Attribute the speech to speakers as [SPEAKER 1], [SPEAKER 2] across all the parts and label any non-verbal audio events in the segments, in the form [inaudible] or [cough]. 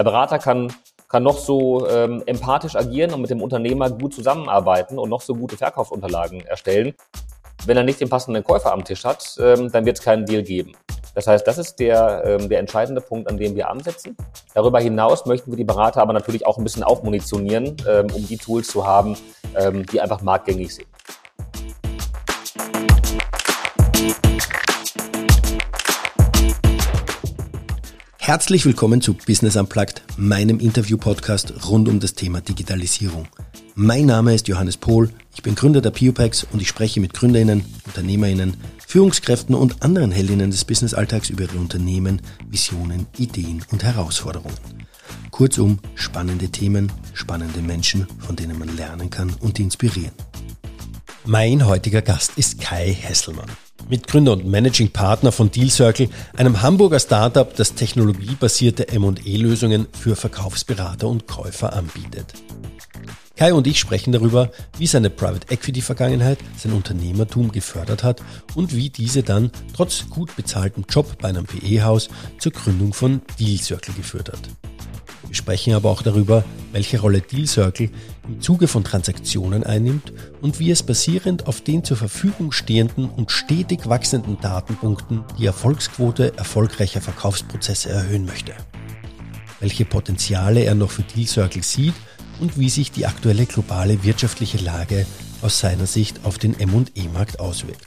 [SPEAKER 1] Der Berater kann, kann noch so ähm, empathisch agieren und mit dem Unternehmer gut zusammenarbeiten und noch so gute Verkaufsunterlagen erstellen. Wenn er nicht den passenden Käufer am Tisch hat, ähm, dann wird es keinen Deal geben. Das heißt, das ist der, ähm, der entscheidende Punkt, an dem wir ansetzen. Darüber hinaus möchten wir die Berater aber natürlich auch ein bisschen aufmunitionieren, ähm, um die Tools zu haben, ähm, die einfach marktgängig sind.
[SPEAKER 2] Herzlich willkommen zu Business Unplugged, meinem Interview-Podcast rund um das Thema Digitalisierung. Mein Name ist Johannes Pohl, ich bin Gründer der Piopex und ich spreche mit Gründerinnen, Unternehmerinnen, Führungskräften und anderen Heldinnen des Businessalltags über ihre Unternehmen, Visionen, Ideen und Herausforderungen. Kurzum, spannende Themen, spannende Menschen, von denen man lernen kann und inspirieren. Mein heutiger Gast ist Kai Hesselmann. Mitgründer und Managing Partner von DealCircle, einem Hamburger Startup, das technologiebasierte M&E-Lösungen für Verkaufsberater und Käufer anbietet. Kai und ich sprechen darüber, wie seine Private Equity Vergangenheit sein Unternehmertum gefördert hat und wie diese dann trotz gut bezahltem Job bei einem PE-Haus zur Gründung von DealCircle geführt hat. Wir sprechen aber auch darüber, welche Rolle Deal Circle im Zuge von Transaktionen einnimmt und wie es basierend auf den zur Verfügung stehenden und stetig wachsenden Datenpunkten die Erfolgsquote erfolgreicher Verkaufsprozesse erhöhen möchte. Welche Potenziale er noch für Deal Circle sieht und wie sich die aktuelle globale wirtschaftliche Lage aus seiner Sicht auf den M&E-Markt auswirkt.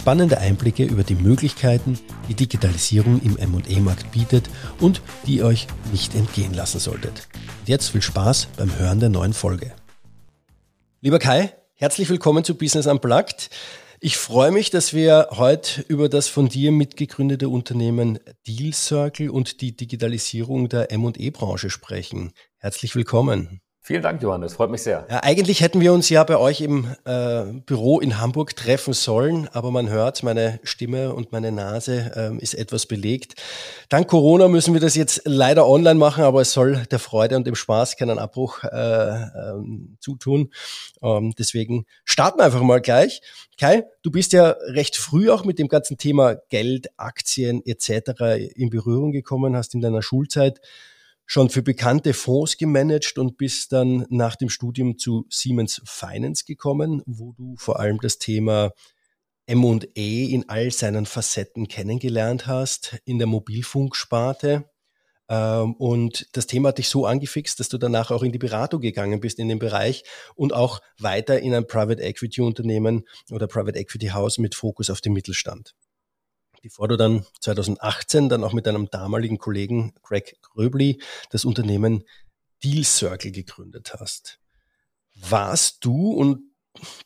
[SPEAKER 2] Spannende Einblicke über die Möglichkeiten, die Digitalisierung im M&E-Markt bietet und die ihr euch nicht entgehen lassen solltet. Und jetzt viel Spaß beim Hören der neuen Folge. Lieber Kai, herzlich willkommen zu Business Unplugged. Ich freue mich, dass wir heute über das von dir mitgegründete Unternehmen Deal Circle und die Digitalisierung der M&E-Branche sprechen. Herzlich willkommen.
[SPEAKER 1] Vielen Dank, Johannes. Freut mich sehr.
[SPEAKER 2] Ja, eigentlich hätten wir uns ja bei euch im äh, Büro in Hamburg treffen sollen, aber man hört, meine Stimme und meine Nase äh, ist etwas belegt. Dank Corona müssen wir das jetzt leider online machen, aber es soll der Freude und dem Spaß keinen Abbruch äh, ähm, zutun. Ähm, deswegen starten wir einfach mal gleich. Kai, du bist ja recht früh auch mit dem ganzen Thema Geld, Aktien etc. in Berührung gekommen, hast in deiner Schulzeit schon für bekannte Fonds gemanagt und bist dann nach dem Studium zu Siemens Finance gekommen, wo du vor allem das Thema M&E in all seinen Facetten kennengelernt hast, in der Mobilfunksparte. Ähm, und das Thema hat dich so angefixt, dass du danach auch in die Beratung gegangen bist in dem Bereich und auch weiter in ein Private Equity Unternehmen oder Private Equity House mit Fokus auf den Mittelstand bevor du dann 2018 dann auch mit deinem damaligen Kollegen Greg Gröbli das Unternehmen Deal Circle gegründet hast. Warst du und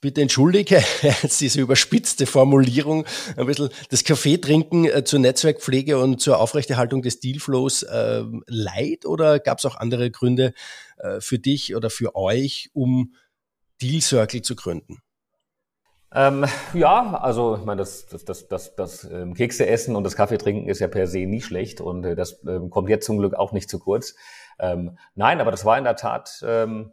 [SPEAKER 2] bitte entschuldige jetzt diese überspitzte Formulierung, ein bisschen das Kaffee trinken äh, zur Netzwerkpflege und zur Aufrechterhaltung des Dealflows äh, leid oder gab es auch andere Gründe äh, für dich oder für euch, um Deal Circle zu gründen?
[SPEAKER 1] Ähm, ja, also ich meine, das, das, das, das, das ähm, Kekse essen und das Kaffee trinken ist ja per se nie schlecht und äh, das ähm, kommt jetzt zum Glück auch nicht zu kurz. Ähm, nein, aber das war in der Tat ähm,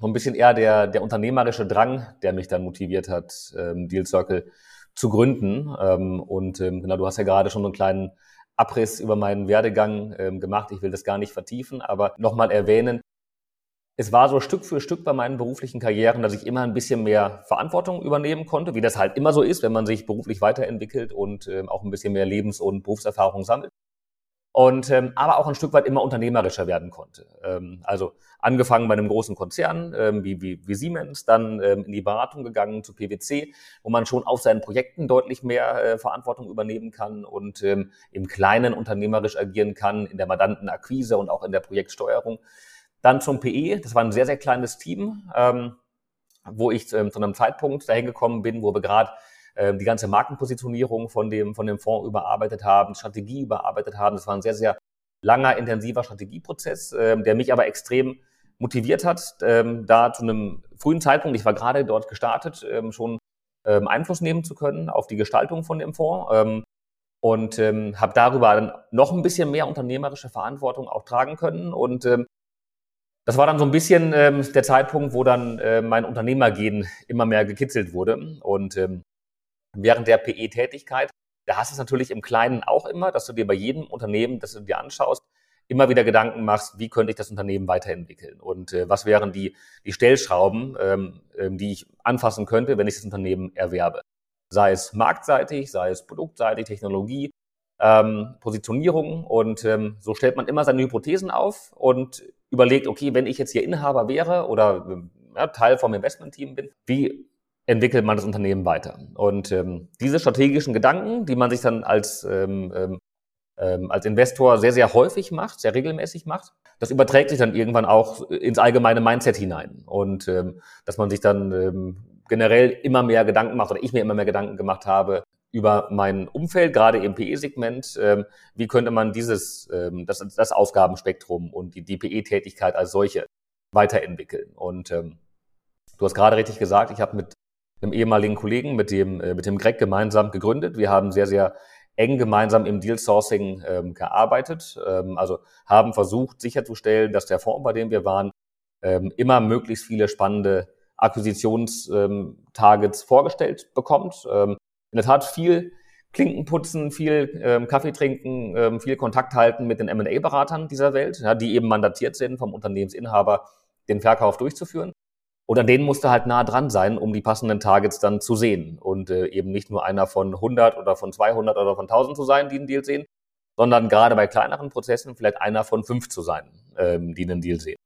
[SPEAKER 1] so ein bisschen eher der, der unternehmerische Drang, der mich dann motiviert hat, ähm, Deal Circle zu gründen. Ähm, und ähm, genau, du hast ja gerade schon einen kleinen Abriss über meinen Werdegang ähm, gemacht. Ich will das gar nicht vertiefen, aber nochmal erwähnen, es war so Stück für Stück bei meinen beruflichen Karrieren, dass ich immer ein bisschen mehr Verantwortung übernehmen konnte, wie das halt immer so ist, wenn man sich beruflich weiterentwickelt und ähm, auch ein bisschen mehr Lebens- und Berufserfahrung sammelt. Und ähm, aber auch ein Stück weit immer unternehmerischer werden konnte. Ähm, also angefangen bei einem großen Konzern ähm, wie, wie, wie Siemens, dann ähm, in die Beratung gegangen zu PwC, wo man schon auf seinen Projekten deutlich mehr äh, Verantwortung übernehmen kann und ähm, im Kleinen unternehmerisch agieren kann, in der Mandantenakquise und auch in der Projektsteuerung. Dann zum PE, das war ein sehr, sehr kleines Team, ähm, wo ich ähm, zu einem Zeitpunkt dahin gekommen bin, wo wir gerade ähm, die ganze Markenpositionierung von dem, von dem Fonds überarbeitet haben, Strategie überarbeitet haben. Das war ein sehr, sehr langer, intensiver Strategieprozess, ähm, der mich aber extrem motiviert hat, ähm, da zu einem frühen Zeitpunkt, ich war gerade dort gestartet, ähm, schon ähm, Einfluss nehmen zu können auf die Gestaltung von dem Fonds. Ähm, und ähm, habe darüber dann noch ein bisschen mehr unternehmerische Verantwortung auch tragen können und ähm, das war dann so ein bisschen ähm, der Zeitpunkt, wo dann äh, mein Unternehmergehen immer mehr gekitzelt wurde. Und ähm, während der PE-Tätigkeit, da hast du es natürlich im Kleinen auch immer, dass du dir bei jedem Unternehmen, das du dir anschaust, immer wieder Gedanken machst, wie könnte ich das Unternehmen weiterentwickeln und äh, was wären die, die Stellschrauben, ähm, ähm, die ich anfassen könnte, wenn ich das Unternehmen erwerbe. Sei es marktseitig, sei es produktseitig, Technologie, ähm, Positionierung und ähm, so stellt man immer seine Hypothesen auf und überlegt, okay, wenn ich jetzt hier Inhaber wäre oder ja, Teil vom Investmentteam bin, wie entwickelt man das Unternehmen weiter? Und ähm, diese strategischen Gedanken, die man sich dann als ähm, ähm, ähm, als Investor sehr, sehr häufig macht, sehr regelmäßig macht. Das überträgt sich dann irgendwann auch ins allgemeine Mindset hinein. Und ähm, dass man sich dann ähm, generell immer mehr Gedanken macht oder ich mir immer mehr Gedanken gemacht habe über mein Umfeld, gerade im PE-Segment, ähm, wie könnte man dieses, ähm, das, das Aufgabenspektrum und die, die PE-Tätigkeit als solche weiterentwickeln. Und ähm, du hast gerade richtig gesagt, ich habe mit einem ehemaligen Kollegen, mit dem, äh, mit dem Greg gemeinsam gegründet. Wir haben sehr, sehr eng gemeinsam im Deal Sourcing ähm, gearbeitet, ähm, also haben versucht sicherzustellen, dass der Fonds, bei dem wir waren, ähm, immer möglichst viele spannende Akquisitionstargets ähm, vorgestellt bekommt. Ähm, in der Tat viel Klinken putzen, viel ähm, Kaffee trinken, ähm, viel Kontakt halten mit den M&A-Beratern dieser Welt, ja, die eben mandatiert sind vom Unternehmensinhaber, den Verkauf durchzuführen. Und an denen musste halt nah dran sein, um die passenden Targets dann zu sehen. Und äh, eben nicht nur einer von 100 oder von 200 oder von 1000 zu sein, die einen Deal sehen, sondern gerade bei kleineren Prozessen vielleicht einer von fünf zu sein, ähm, die einen Deal sehen.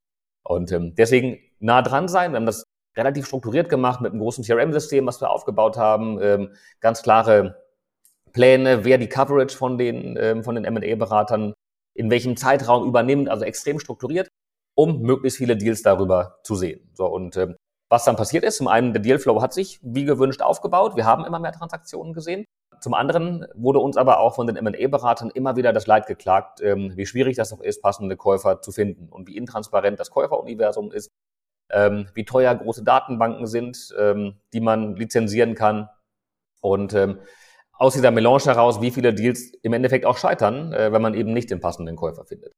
[SPEAKER 1] Und ähm, deswegen nah dran sein. Wir haben das relativ strukturiert gemacht mit einem großen CRM-System, was wir aufgebaut haben. Ähm, ganz klare Pläne, wer die Coverage von den, ähm, von den M&A-Beratern in welchem Zeitraum übernimmt, also extrem strukturiert um möglichst viele Deals darüber zu sehen. So, und ähm, was dann passiert ist, zum einen, der Dealflow hat sich wie gewünscht aufgebaut. Wir haben immer mehr Transaktionen gesehen. Zum anderen wurde uns aber auch von den M&A-Beratern immer wieder das Leid geklagt, ähm, wie schwierig das auch ist, passende Käufer zu finden und wie intransparent das Käuferuniversum ist, ähm, wie teuer große Datenbanken sind, ähm, die man lizenzieren kann und ähm, aus dieser Melange heraus, wie viele Deals im Endeffekt auch scheitern, äh, wenn man eben nicht den passenden Käufer findet.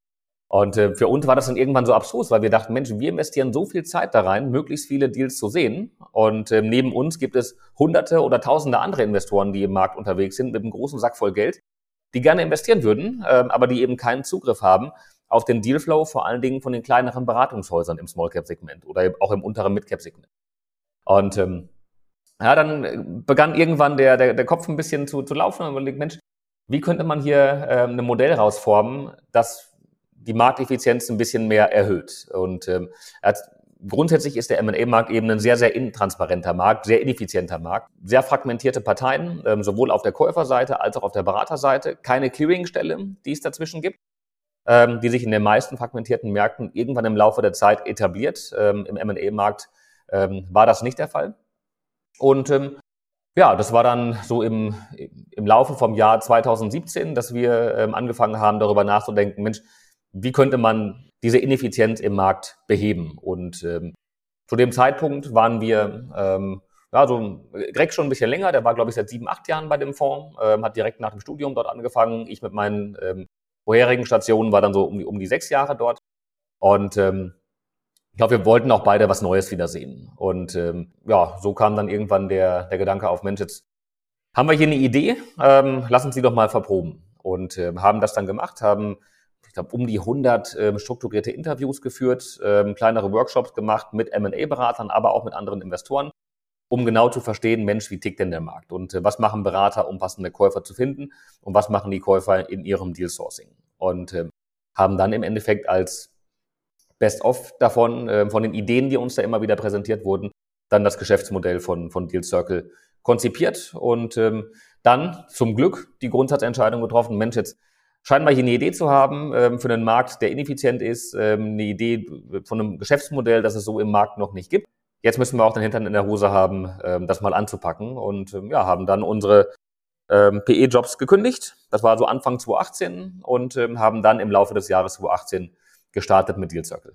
[SPEAKER 1] Und äh, für uns war das dann irgendwann so abstrus, weil wir dachten, Mensch, wir investieren so viel Zeit da rein, möglichst viele Deals zu sehen. Und äh, neben uns gibt es hunderte oder tausende andere Investoren, die im Markt unterwegs sind, mit einem großen Sack voll Geld, die gerne investieren würden, äh, aber die eben keinen Zugriff haben auf den Dealflow, vor allen Dingen von den kleineren Beratungshäusern im Small Cap Segment oder auch im unteren Mid Cap Segment. Und ähm, ja, dann begann irgendwann der, der, der Kopf ein bisschen zu, zu laufen und man überlegt, Mensch, wie könnte man hier äh, ein Modell rausformen, das die Markteffizienz ein bisschen mehr erhöht. Und ähm, grundsätzlich ist der M&A-Markt eben ein sehr, sehr intransparenter Markt, sehr ineffizienter Markt, sehr fragmentierte Parteien, ähm, sowohl auf der Käuferseite als auch auf der Beraterseite, keine Clearingstelle, die es dazwischen gibt, ähm, die sich in den meisten fragmentierten Märkten irgendwann im Laufe der Zeit etabliert. Ähm, Im M&A-Markt ähm, war das nicht der Fall. Und ähm, ja, das war dann so im, im Laufe vom Jahr 2017, dass wir ähm, angefangen haben, darüber nachzudenken, Mensch, wie könnte man diese Ineffizienz im Markt beheben? Und ähm, zu dem Zeitpunkt waren wir, ähm, ja, so Greg schon ein bisschen länger, der war, glaube ich, seit sieben, acht Jahren bei dem Fonds, ähm, hat direkt nach dem Studium dort angefangen. Ich mit meinen ähm, vorherigen Stationen war dann so um die, um die sechs Jahre dort. Und ähm, ich glaube, wir wollten auch beide was Neues wiedersehen. Und ähm, ja, so kam dann irgendwann der, der Gedanke auf, Mensch, jetzt haben wir hier eine Idee, ähm, lass uns die doch mal verproben. Und äh, haben das dann gemacht, haben glaube, um die 100 ähm, strukturierte Interviews geführt, ähm, kleinere Workshops gemacht mit M&A-Beratern, aber auch mit anderen Investoren, um genau zu verstehen, Mensch, wie tickt denn der Markt und äh, was machen Berater, um passende Käufer zu finden und was machen die Käufer in ihrem Deal-Sourcing. Und äh, haben dann im Endeffekt als Best-of davon, äh, von den Ideen, die uns da immer wieder präsentiert wurden, dann das Geschäftsmodell von, von Deal Circle konzipiert und ähm, dann zum Glück die Grundsatzentscheidung getroffen, Mensch, jetzt scheinbar hier eine Idee zu haben ähm, für einen Markt, der ineffizient ist, ähm, eine Idee von einem Geschäftsmodell, das es so im Markt noch nicht gibt. Jetzt müssen wir auch den Hintern in der Hose haben, ähm, das mal anzupacken und ähm, ja, haben dann unsere ähm, PE-Jobs gekündigt. Das war so Anfang 2018 und ähm, haben dann im Laufe des Jahres 2018 gestartet mit Deal Circle.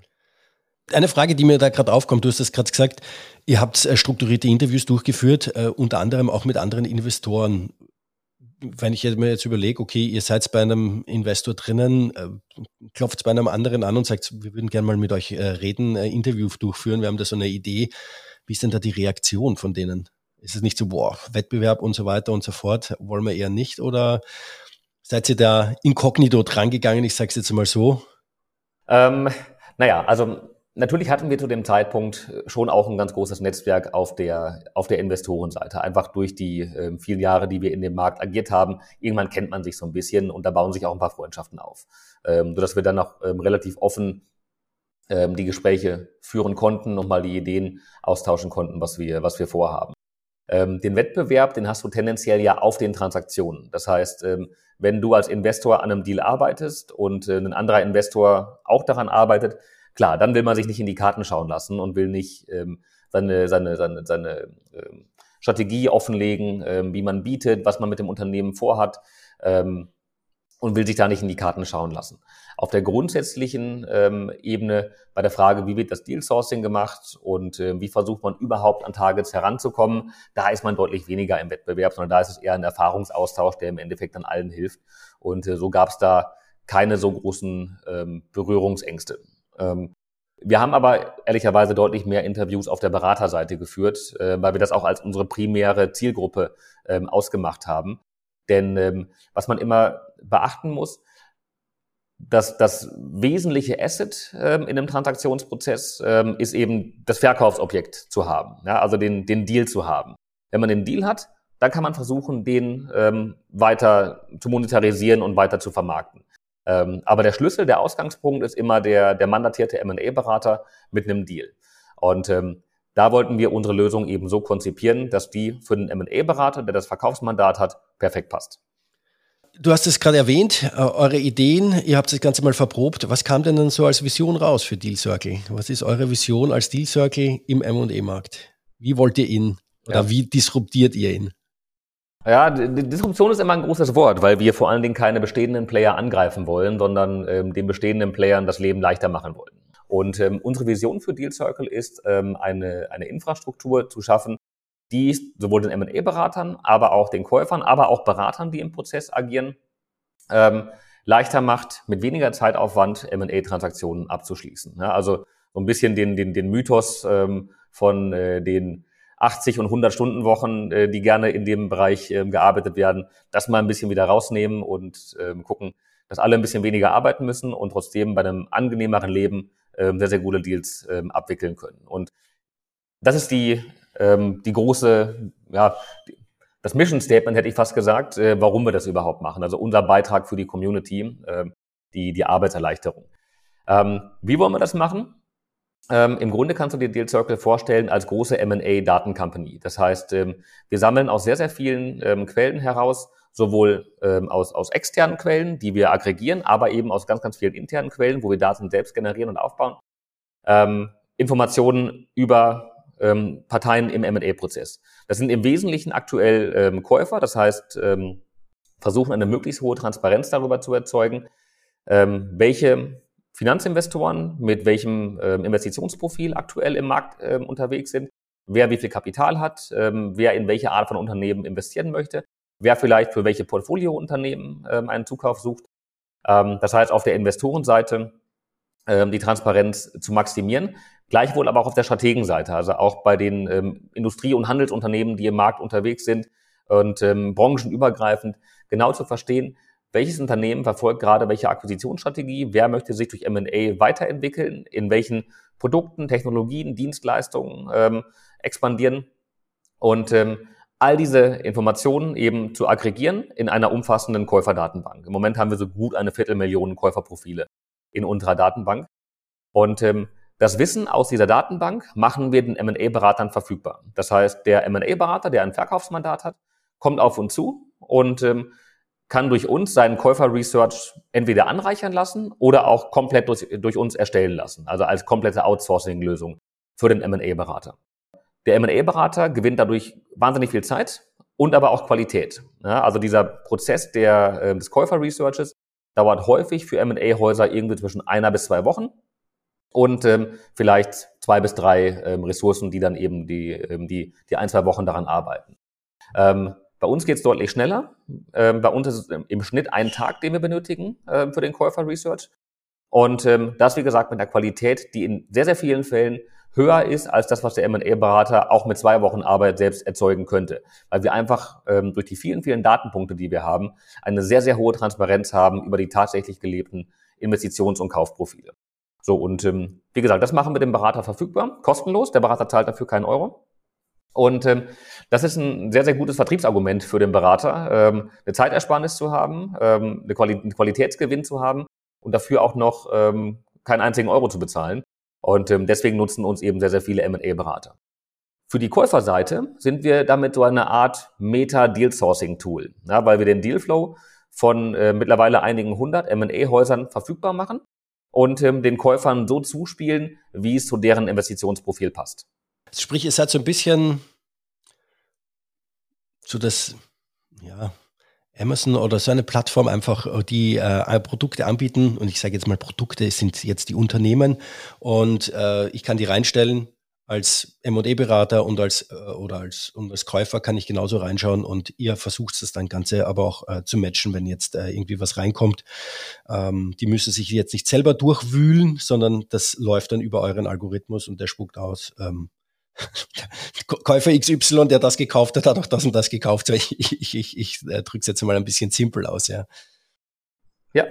[SPEAKER 2] Eine Frage, die mir da gerade aufkommt, du hast das gerade gesagt, ihr habt äh, strukturierte Interviews durchgeführt, äh, unter anderem auch mit anderen Investoren wenn ich mir jetzt überlege, okay, ihr seid bei einem Investor drinnen, äh, klopft bei einem anderen an und sagt, wir würden gerne mal mit euch äh, reden, äh, Interview durchführen, wir haben da so eine Idee. Wie ist denn da die Reaktion von denen? Ist es nicht so, boah, Wettbewerb und so weiter und so fort, wollen wir eher nicht? Oder seid ihr da inkognito drangegangen, ich sage es jetzt mal so,
[SPEAKER 1] Ähm, naja, also natürlich hatten wir zu dem Zeitpunkt schon auch ein ganz großes Netzwerk auf der, auf der Investorenseite. Einfach durch die äh, vielen Jahre, die wir in dem Markt agiert haben. Irgendwann kennt man sich so ein bisschen und da bauen sich auch ein paar Freundschaften auf. Ähm, sodass wir dann auch ähm, relativ offen ähm, die Gespräche führen konnten und mal die Ideen austauschen konnten, was wir, was wir vorhaben. Ähm, den Wettbewerb, den hast du tendenziell ja auf den Transaktionen. Das heißt, ähm, wenn du als Investor an einem Deal arbeitest und äh, ein anderer Investor auch daran arbeitet, klar, dann will man sich nicht in die Karten schauen lassen und will nicht ähm, seine, seine, seine, seine ähm, Strategie offenlegen, ähm, wie man bietet, was man mit dem Unternehmen vorhat. Ähm, und will sich da nicht in die Karten schauen lassen. Auf der grundsätzlichen ähm, Ebene bei der Frage, wie wird das Deal Sourcing gemacht und äh, wie versucht man überhaupt an Targets heranzukommen, da ist man deutlich weniger im Wettbewerb, sondern da ist es eher ein Erfahrungsaustausch, der im Endeffekt dann allen hilft. Und äh, so gab es da keine so großen ähm, Berührungsängste. Ähm, wir haben aber ehrlicherweise deutlich mehr Interviews auf der Beraterseite geführt, äh, weil wir das auch als unsere primäre Zielgruppe ähm, ausgemacht haben. Denn ähm, was man immer beachten muss, dass das wesentliche Asset ähm, in einem Transaktionsprozess ähm, ist eben das Verkaufsobjekt zu haben, ja, also den, den Deal zu haben. Wenn man den Deal hat, dann kann man versuchen, den ähm, weiter zu monetarisieren und weiter zu vermarkten. Ähm, aber der Schlüssel, der Ausgangspunkt ist immer der, der mandatierte M&A-Berater mit einem Deal. Und ähm, da wollten wir unsere Lösung eben so konzipieren, dass die für den M&A-Berater, der das Verkaufsmandat hat, perfekt passt.
[SPEAKER 2] Du hast es gerade erwähnt, äh, eure Ideen, ihr habt das Ganze mal verprobt. Was kam denn dann so als Vision raus für Deal Circle? Was ist eure Vision als Deal Circle im M&A-Markt? Wie wollt ihr ihn oder ja. wie disruptiert ihr ihn?
[SPEAKER 1] Ja, Disruption ist immer ein großes Wort, weil wir vor allen Dingen keine bestehenden Player angreifen wollen, sondern ähm, den bestehenden Playern das Leben leichter machen wollen. Und ähm, unsere Vision für Deal Circle ist, ähm, eine, eine Infrastruktur zu schaffen, die sowohl den M&A-Beratern, aber auch den Käufern, aber auch Beratern, die im Prozess agieren, ähm, leichter macht, mit weniger Zeitaufwand M&A-Transaktionen abzuschließen. Ja, also so ein bisschen den, den, den Mythos ähm, von äh, den 80 und 100 Stunden Wochen, äh, die gerne in dem Bereich äh, gearbeitet werden, das mal ein bisschen wieder rausnehmen und äh, gucken, dass alle ein bisschen weniger arbeiten müssen und trotzdem bei einem angenehmeren Leben ähm, sehr, sehr gute Deals ähm, abwickeln können. Und das ist die, ähm, die große, ja, das Mission Statement hätte ich fast gesagt, äh, warum wir das überhaupt machen. Also unser Beitrag für die Community, die, die Arbeitserleichterung. Ähm, wie wollen wir das machen? Ähm, Im Grunde kannst du dir Deal Circle vorstellen als große M&A-Datencompany. Das heißt, ähm, wir sammeln aus sehr, sehr vielen ähm, Quellen heraus sowohl ähm, aus, aus externen Quellen, die wir aggregieren, aber eben aus ganz, ganz vielen internen Quellen, wo wir Daten selbst generieren und aufbauen, ähm, Informationen über ähm, Parteien im M&A-Prozess. Das sind im Wesentlichen aktuell Käufer, das heißt, versuchen eine möglichst hohe Transparenz darüber zu erzeugen, welche Finanzinvestoren mit welchem ähm, Investitionsprofil aktuell im Markt ähm, unterwegs sind, wer wie viel Kapital hat, ähm, wer in welche Art von Unternehmen investieren möchte wer vielleicht für welche Portfoliounternehmen einen Zukauf sucht. Das heißt, auf der Investorenseite die Transparenz zu maximieren, gleichwohl aber auch auf der Strategenseite, also auch bei den Industrie- und Handelsunternehmen, die im Markt unterwegs sind und branchenübergreifend genau zu verstehen, welches Unternehmen verfolgt gerade welche Akquisitionsstrategie, wer möchte sich durch M&A weiterentwickeln, in welchen Produkten, Technologien, Dienstleistungen ähm, expandieren und ähm, all diese Informationen eben zu aggregieren in einer umfassenden Käuferdatenbank. Im Moment haben wir so gut eine Viertelmillion Käuferprofile in unserer Datenbank. Und ähm, das Wissen aus dieser Datenbank machen wir den M&A-Beratern verfügbar. Das heißt, der M&A-Berater, der ein Verkaufsmandat hat, kommt auf uns zu und ähm, kann durch uns seinen Käufer-Research entweder anreichern lassen oder auch komplett durch, durch uns erstellen lassen, also als komplette Outsourcing-Lösung für den M&A-Berater. Der M&A-Berater gewinnt dadurch wahnsinnig viel Zeit und aber auch Qualität. Ja, also dieser Prozess der, äh, des Käufer-Researches dauert häufig für M&A-Häuser irgendwie zwischen einer bis zwei Wochen und ähm, vielleicht zwei bis drei ähm, Ressourcen, die dann eben die, ähm, die, die ein, zwei Wochen daran arbeiten. Ähm, bei uns geht es deutlich schneller. Ähm, bei uns ist es im Schnitt ein Tag, den wir benötigen ähm, für den Käufer-Research. Und ähm, das, wie gesagt, mit einer Qualität, die in sehr, sehr vielen Fällen höher ist als das, was der M&A-Berater auch mit zwei Wochen Arbeit selbst erzeugen könnte. Weil wir einfach ähm, durch die vielen, vielen Datenpunkte, die wir haben, eine sehr, sehr hohe Transparenz haben über die tatsächlich gelebten Investitions- und Kaufprofile. So, und ähm, wie gesagt, das machen wir dem Berater verfügbar, kostenlos. Der Berater zahlt dafür keinen Euro. Und ähm, das ist ein sehr, sehr gutes Vertriebsargument für den Berater, ähm, eine Zeitersparnis zu haben, ähm, eine Quali einen Qualitätsgewinn zu haben und dafür auch noch ähm, keinen einzigen Euro zu bezahlen. Und ähm, deswegen nutzen uns eben sehr, sehr viele M&A-Berater. Für die Käuferseite sind wir damit so eine Art Meta-Deal-Sourcing-Tool, ja, weil wir den Dealflow von äh, mittlerweile einigen hundert M&A-Häusern verfügbar machen und ähm, den Käufern so zuspielen, wie es zu deren Investitionsprofil passt.
[SPEAKER 2] Sprich, es hat so ein bisschen so das, ja, Amazon oder so eine Plattform einfach, äh, die äh, Produkte anbieten und ich sage jetzt mal Produkte sind jetzt die Unternehmen und äh, ich kann die reinstellen als M&E-Berater und als äh, oder als und als Käufer kann ich genauso reinschauen und ihr versucht das dann Ganze aber auch äh, zu matchen, wenn jetzt äh, irgendwie was reinkommt. Ähm, die müssen sich jetzt nicht selber durchwühlen, sondern das läuft dann über euren Algorithmus und der spuckt aus. Ähm, Käufer XY, der das gekauft hat, hat auch das und das gekauft. Ich, ich, ich, ich äh, drücke es jetzt mal ein bisschen simpel aus, ja.
[SPEAKER 1] Ja,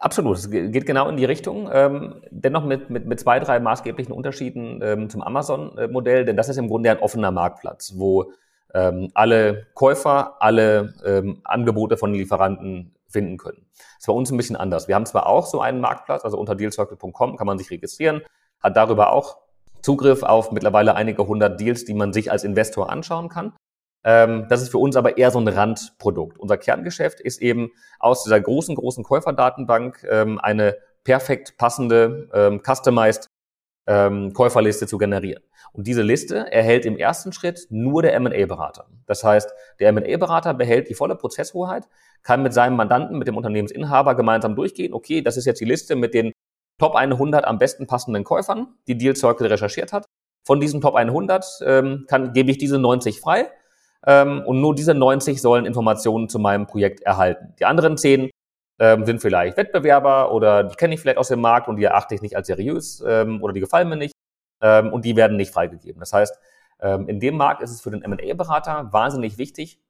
[SPEAKER 1] absolut. Es geht genau in die Richtung. Ähm, dennoch mit, mit, mit zwei, drei maßgeblichen Unterschieden ähm, zum Amazon-Modell, denn das ist im Grunde ein offener Marktplatz, wo ähm, alle Käufer alle ähm, Angebote von Lieferanten finden können. Das ist bei uns ein bisschen anders. Wir haben zwar auch so einen Marktplatz, also unter dealcircle.com kann man sich registrieren, hat darüber auch Zugriff auf mittlerweile einige hundert Deals, die man sich als Investor anschauen kann. Ähm, das ist für uns aber eher so ein Randprodukt. Unser Kerngeschäft ist eben aus dieser großen, großen Käuferdatenbank ähm, eine perfekt passende, ähm, customized Käuferliste zu generieren. Und diese Liste erhält im ersten Schritt nur der M&A-Berater. Das heißt, der M&A-Berater behält die volle Prozesshoheit, kann mit seinem Mandanten, mit dem Unternehmensinhaber gemeinsam durchgehen, okay, das ist jetzt die Liste mit den Top 100 am besten passenden Käufern, die Deal Circle recherchiert hat. Von diesen Top 100 ähm, kann, gebe ich diese 90 frei ähm, und nur diese 90 sollen Informationen zu meinem Projekt erhalten. Die anderen 10 ähm, sind vielleicht Wettbewerber oder die kenne ich vielleicht aus dem Markt und die erachte ich nicht als seriös ähm, oder die gefallen mir nicht ähm, und die werden nicht freigegeben. Das heißt, ähm, in dem Markt ist es für den M&A-Berater wahnsinnig wichtig,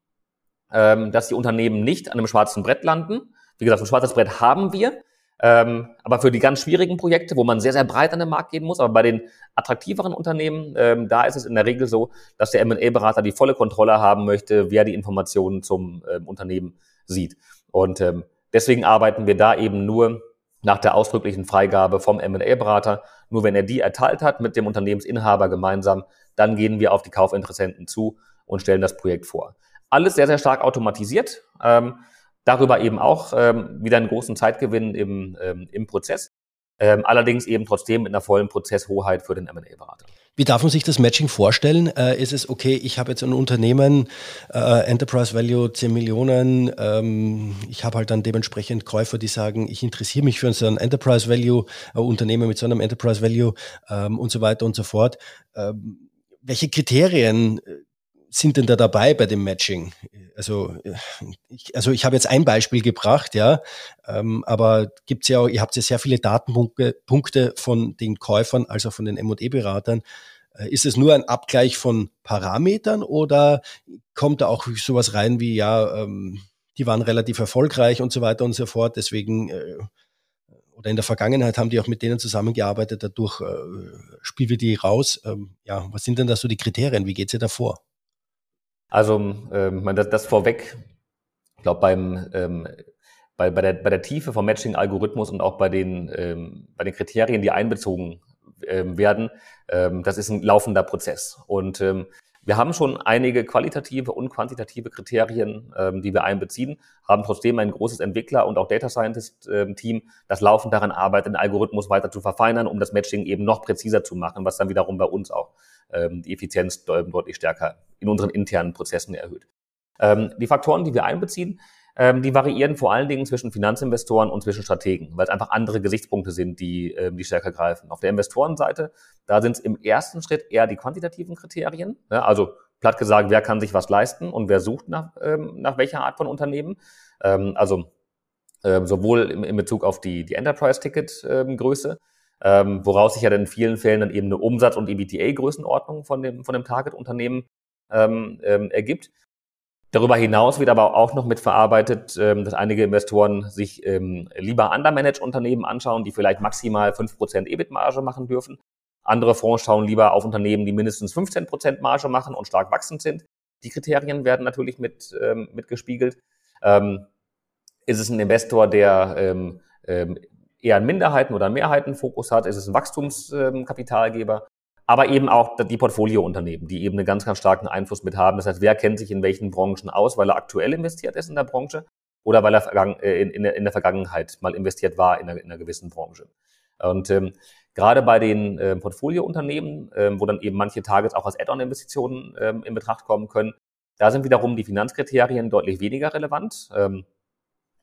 [SPEAKER 1] ähm, dass die Unternehmen nicht an einem schwarzen Brett landen. Wie gesagt, ein schwarzes Brett haben wir, ähm, aber für die ganz schwierigen Projekte, wo man sehr, sehr breit an den Markt gehen muss, aber bei den attraktiveren Unternehmen, ähm, da ist es in der Regel so, dass der M&A-Berater die volle Kontrolle haben möchte, wer die Informationen zum ähm, Unternehmen sieht. Und ähm, deswegen arbeiten wir da eben nur nach der ausdrücklichen Freigabe vom M&A-Berater. Nur wenn er die erteilt hat mit dem Unternehmensinhaber gemeinsam, dann gehen wir auf die Kaufinteressenten zu und stellen das Projekt vor. Alles sehr, sehr stark automatisiert. Ähm, Darüber eben auch ähm, wieder einen großen Zeitgewinn im, ähm, im Prozess. Ähm, allerdings eben trotzdem mit einer vollen Prozesshoheit für den M&A-Berater.
[SPEAKER 2] Wie darf man sich das Matching vorstellen? Äh, ist es okay, ich habe jetzt ein Unternehmen, äh, Enterprise Value 10 Millionen, ähm, ich habe halt dann dementsprechend Käufer, die sagen, ich interessiere mich für so ein Enterprise Value, äh, Unternehmen mit so einem Enterprise Value ähm, und so weiter und so fort. Ähm, welche Kriterien äh, sind denn da dabei bei dem Matching? Also ich, also ich habe jetzt ein Beispiel gebracht, ja, ähm, aber gibt's ja auch, ihr habt ja sehr viele Datenpunkte Punkte von den Käufern, also von den M&E-Beratern. Äh, ist es nur ein Abgleich von Parametern oder kommt da auch sowas rein wie, ja, ähm, die waren relativ erfolgreich und so weiter und so fort, deswegen äh, oder in der Vergangenheit haben die auch mit denen zusammengearbeitet, dadurch äh, spielen wir die raus. Ähm, ja, was sind denn da so die Kriterien? Wie geht's ihr da vor?
[SPEAKER 1] Also ähm, das, das vorweg, ich glaube beim ähm, bei, bei, der, bei der Tiefe vom Matching-Algorithmus und auch bei den, ähm, bei den Kriterien, die einbezogen ähm, werden, ähm, das ist ein laufender Prozess. Und ähm, wir haben schon einige qualitative und quantitative Kriterien, ähm, die wir einbeziehen, haben trotzdem ein großes Entwickler- und auch Data Scientist-Team, das laufend daran arbeitet, den Algorithmus weiter zu verfeinern, um das Matching eben noch präziser zu machen, was dann wiederum bei uns auch die Effizienz deutlich stärker in unseren internen Prozessen erhöht. Ähm, die Faktoren, die wir einbeziehen, ähm, die variieren vor allen Dingen zwischen Finanzinvestoren und zwischen Strategen, weil es einfach andere Gesichtspunkte sind, die, ähm, die stärker greifen. Auf der Investorenseite, da sind es im ersten Schritt eher die quantitativen Kriterien, ne? also platt gesagt, wer kann sich was leisten und wer sucht nach, ähm, nach welcher Art von Unternehmen. Ähm, also ähm, sowohl in Bezug auf die, die Enterprise-Ticket-Größe, ähm, woraus sich ja dann in vielen Fällen dann eben eine Umsatz- und EBITDA-Größenordnung von dem, von dem Target-Unternehmen ähm, ähm, ergibt. Darüber hinaus wird aber auch noch mitverarbeitet, ähm, dass einige Investoren sich ähm, lieber undermanaged Unternehmen anschauen, die vielleicht maximal 5% EBIT-Marge machen dürfen. Andere Fonds schauen lieber auf Unternehmen, die mindestens 15% Marge machen und stark wachsend sind. Die Kriterien werden natürlich mit, ähm, mit gespiegelt. Ähm, ist es ein Investor, der ähm, ähm, eher einen Minderheiten- oder Mehrheitenfokus hat? Ist es ein Wachstumskapitalgeber? aber eben auch die Portfoliounternehmen, die eben einen ganz, ganz starken Einfluss mit haben. Das heißt, wer kennt sich in welchen Branchen aus, weil er aktuell investiert ist in der Branche oder weil er äh, in, der Vergangenheit mal investiert war in einer, in einer gewissen Branche. Und ähm, gerade bei den äh, Portfoliounternehmen, ähm, wo dann eben manche Targets auch als Add-on-Investitionen ähm, in Betracht kommen können, da sind wiederum die Finanzkriterien deutlich weniger relevant. Ähm,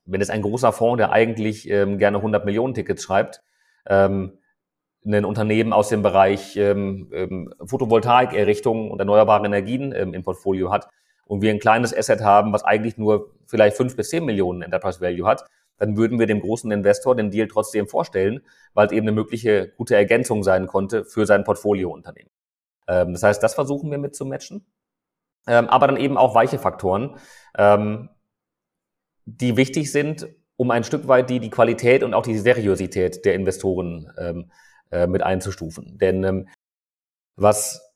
[SPEAKER 1] wenn es ein großer Fonds, der eigentlich ähm, gerne 100 Millionen Tickets schreibt, ähm, ein Unternehmen aus dem Bereich ähm, ähm, Photovoltaik-Errichtungen und erneuerbare Energien ähm, im Portfolio hat und wir ein kleines Asset haben, was eigentlich nur vielleicht fünf bis zehn Millionen Enterprise Value hat, dann würden wir dem großen Investor den Deal trotzdem vorstellen, weil es eben eine mögliche gute Ergänzung sein konnte für sein Portfoliounternehmen. Ähm, das heißt, das versuchen wir mit zu matchen. Ähm, aber dann eben auch weiche Faktoren, ähm, die wichtig sind, um ein Stück weit die, die Qualität und auch die Seriosität der Investoren ähm, äh, mit einzustufen. Denn ähm, was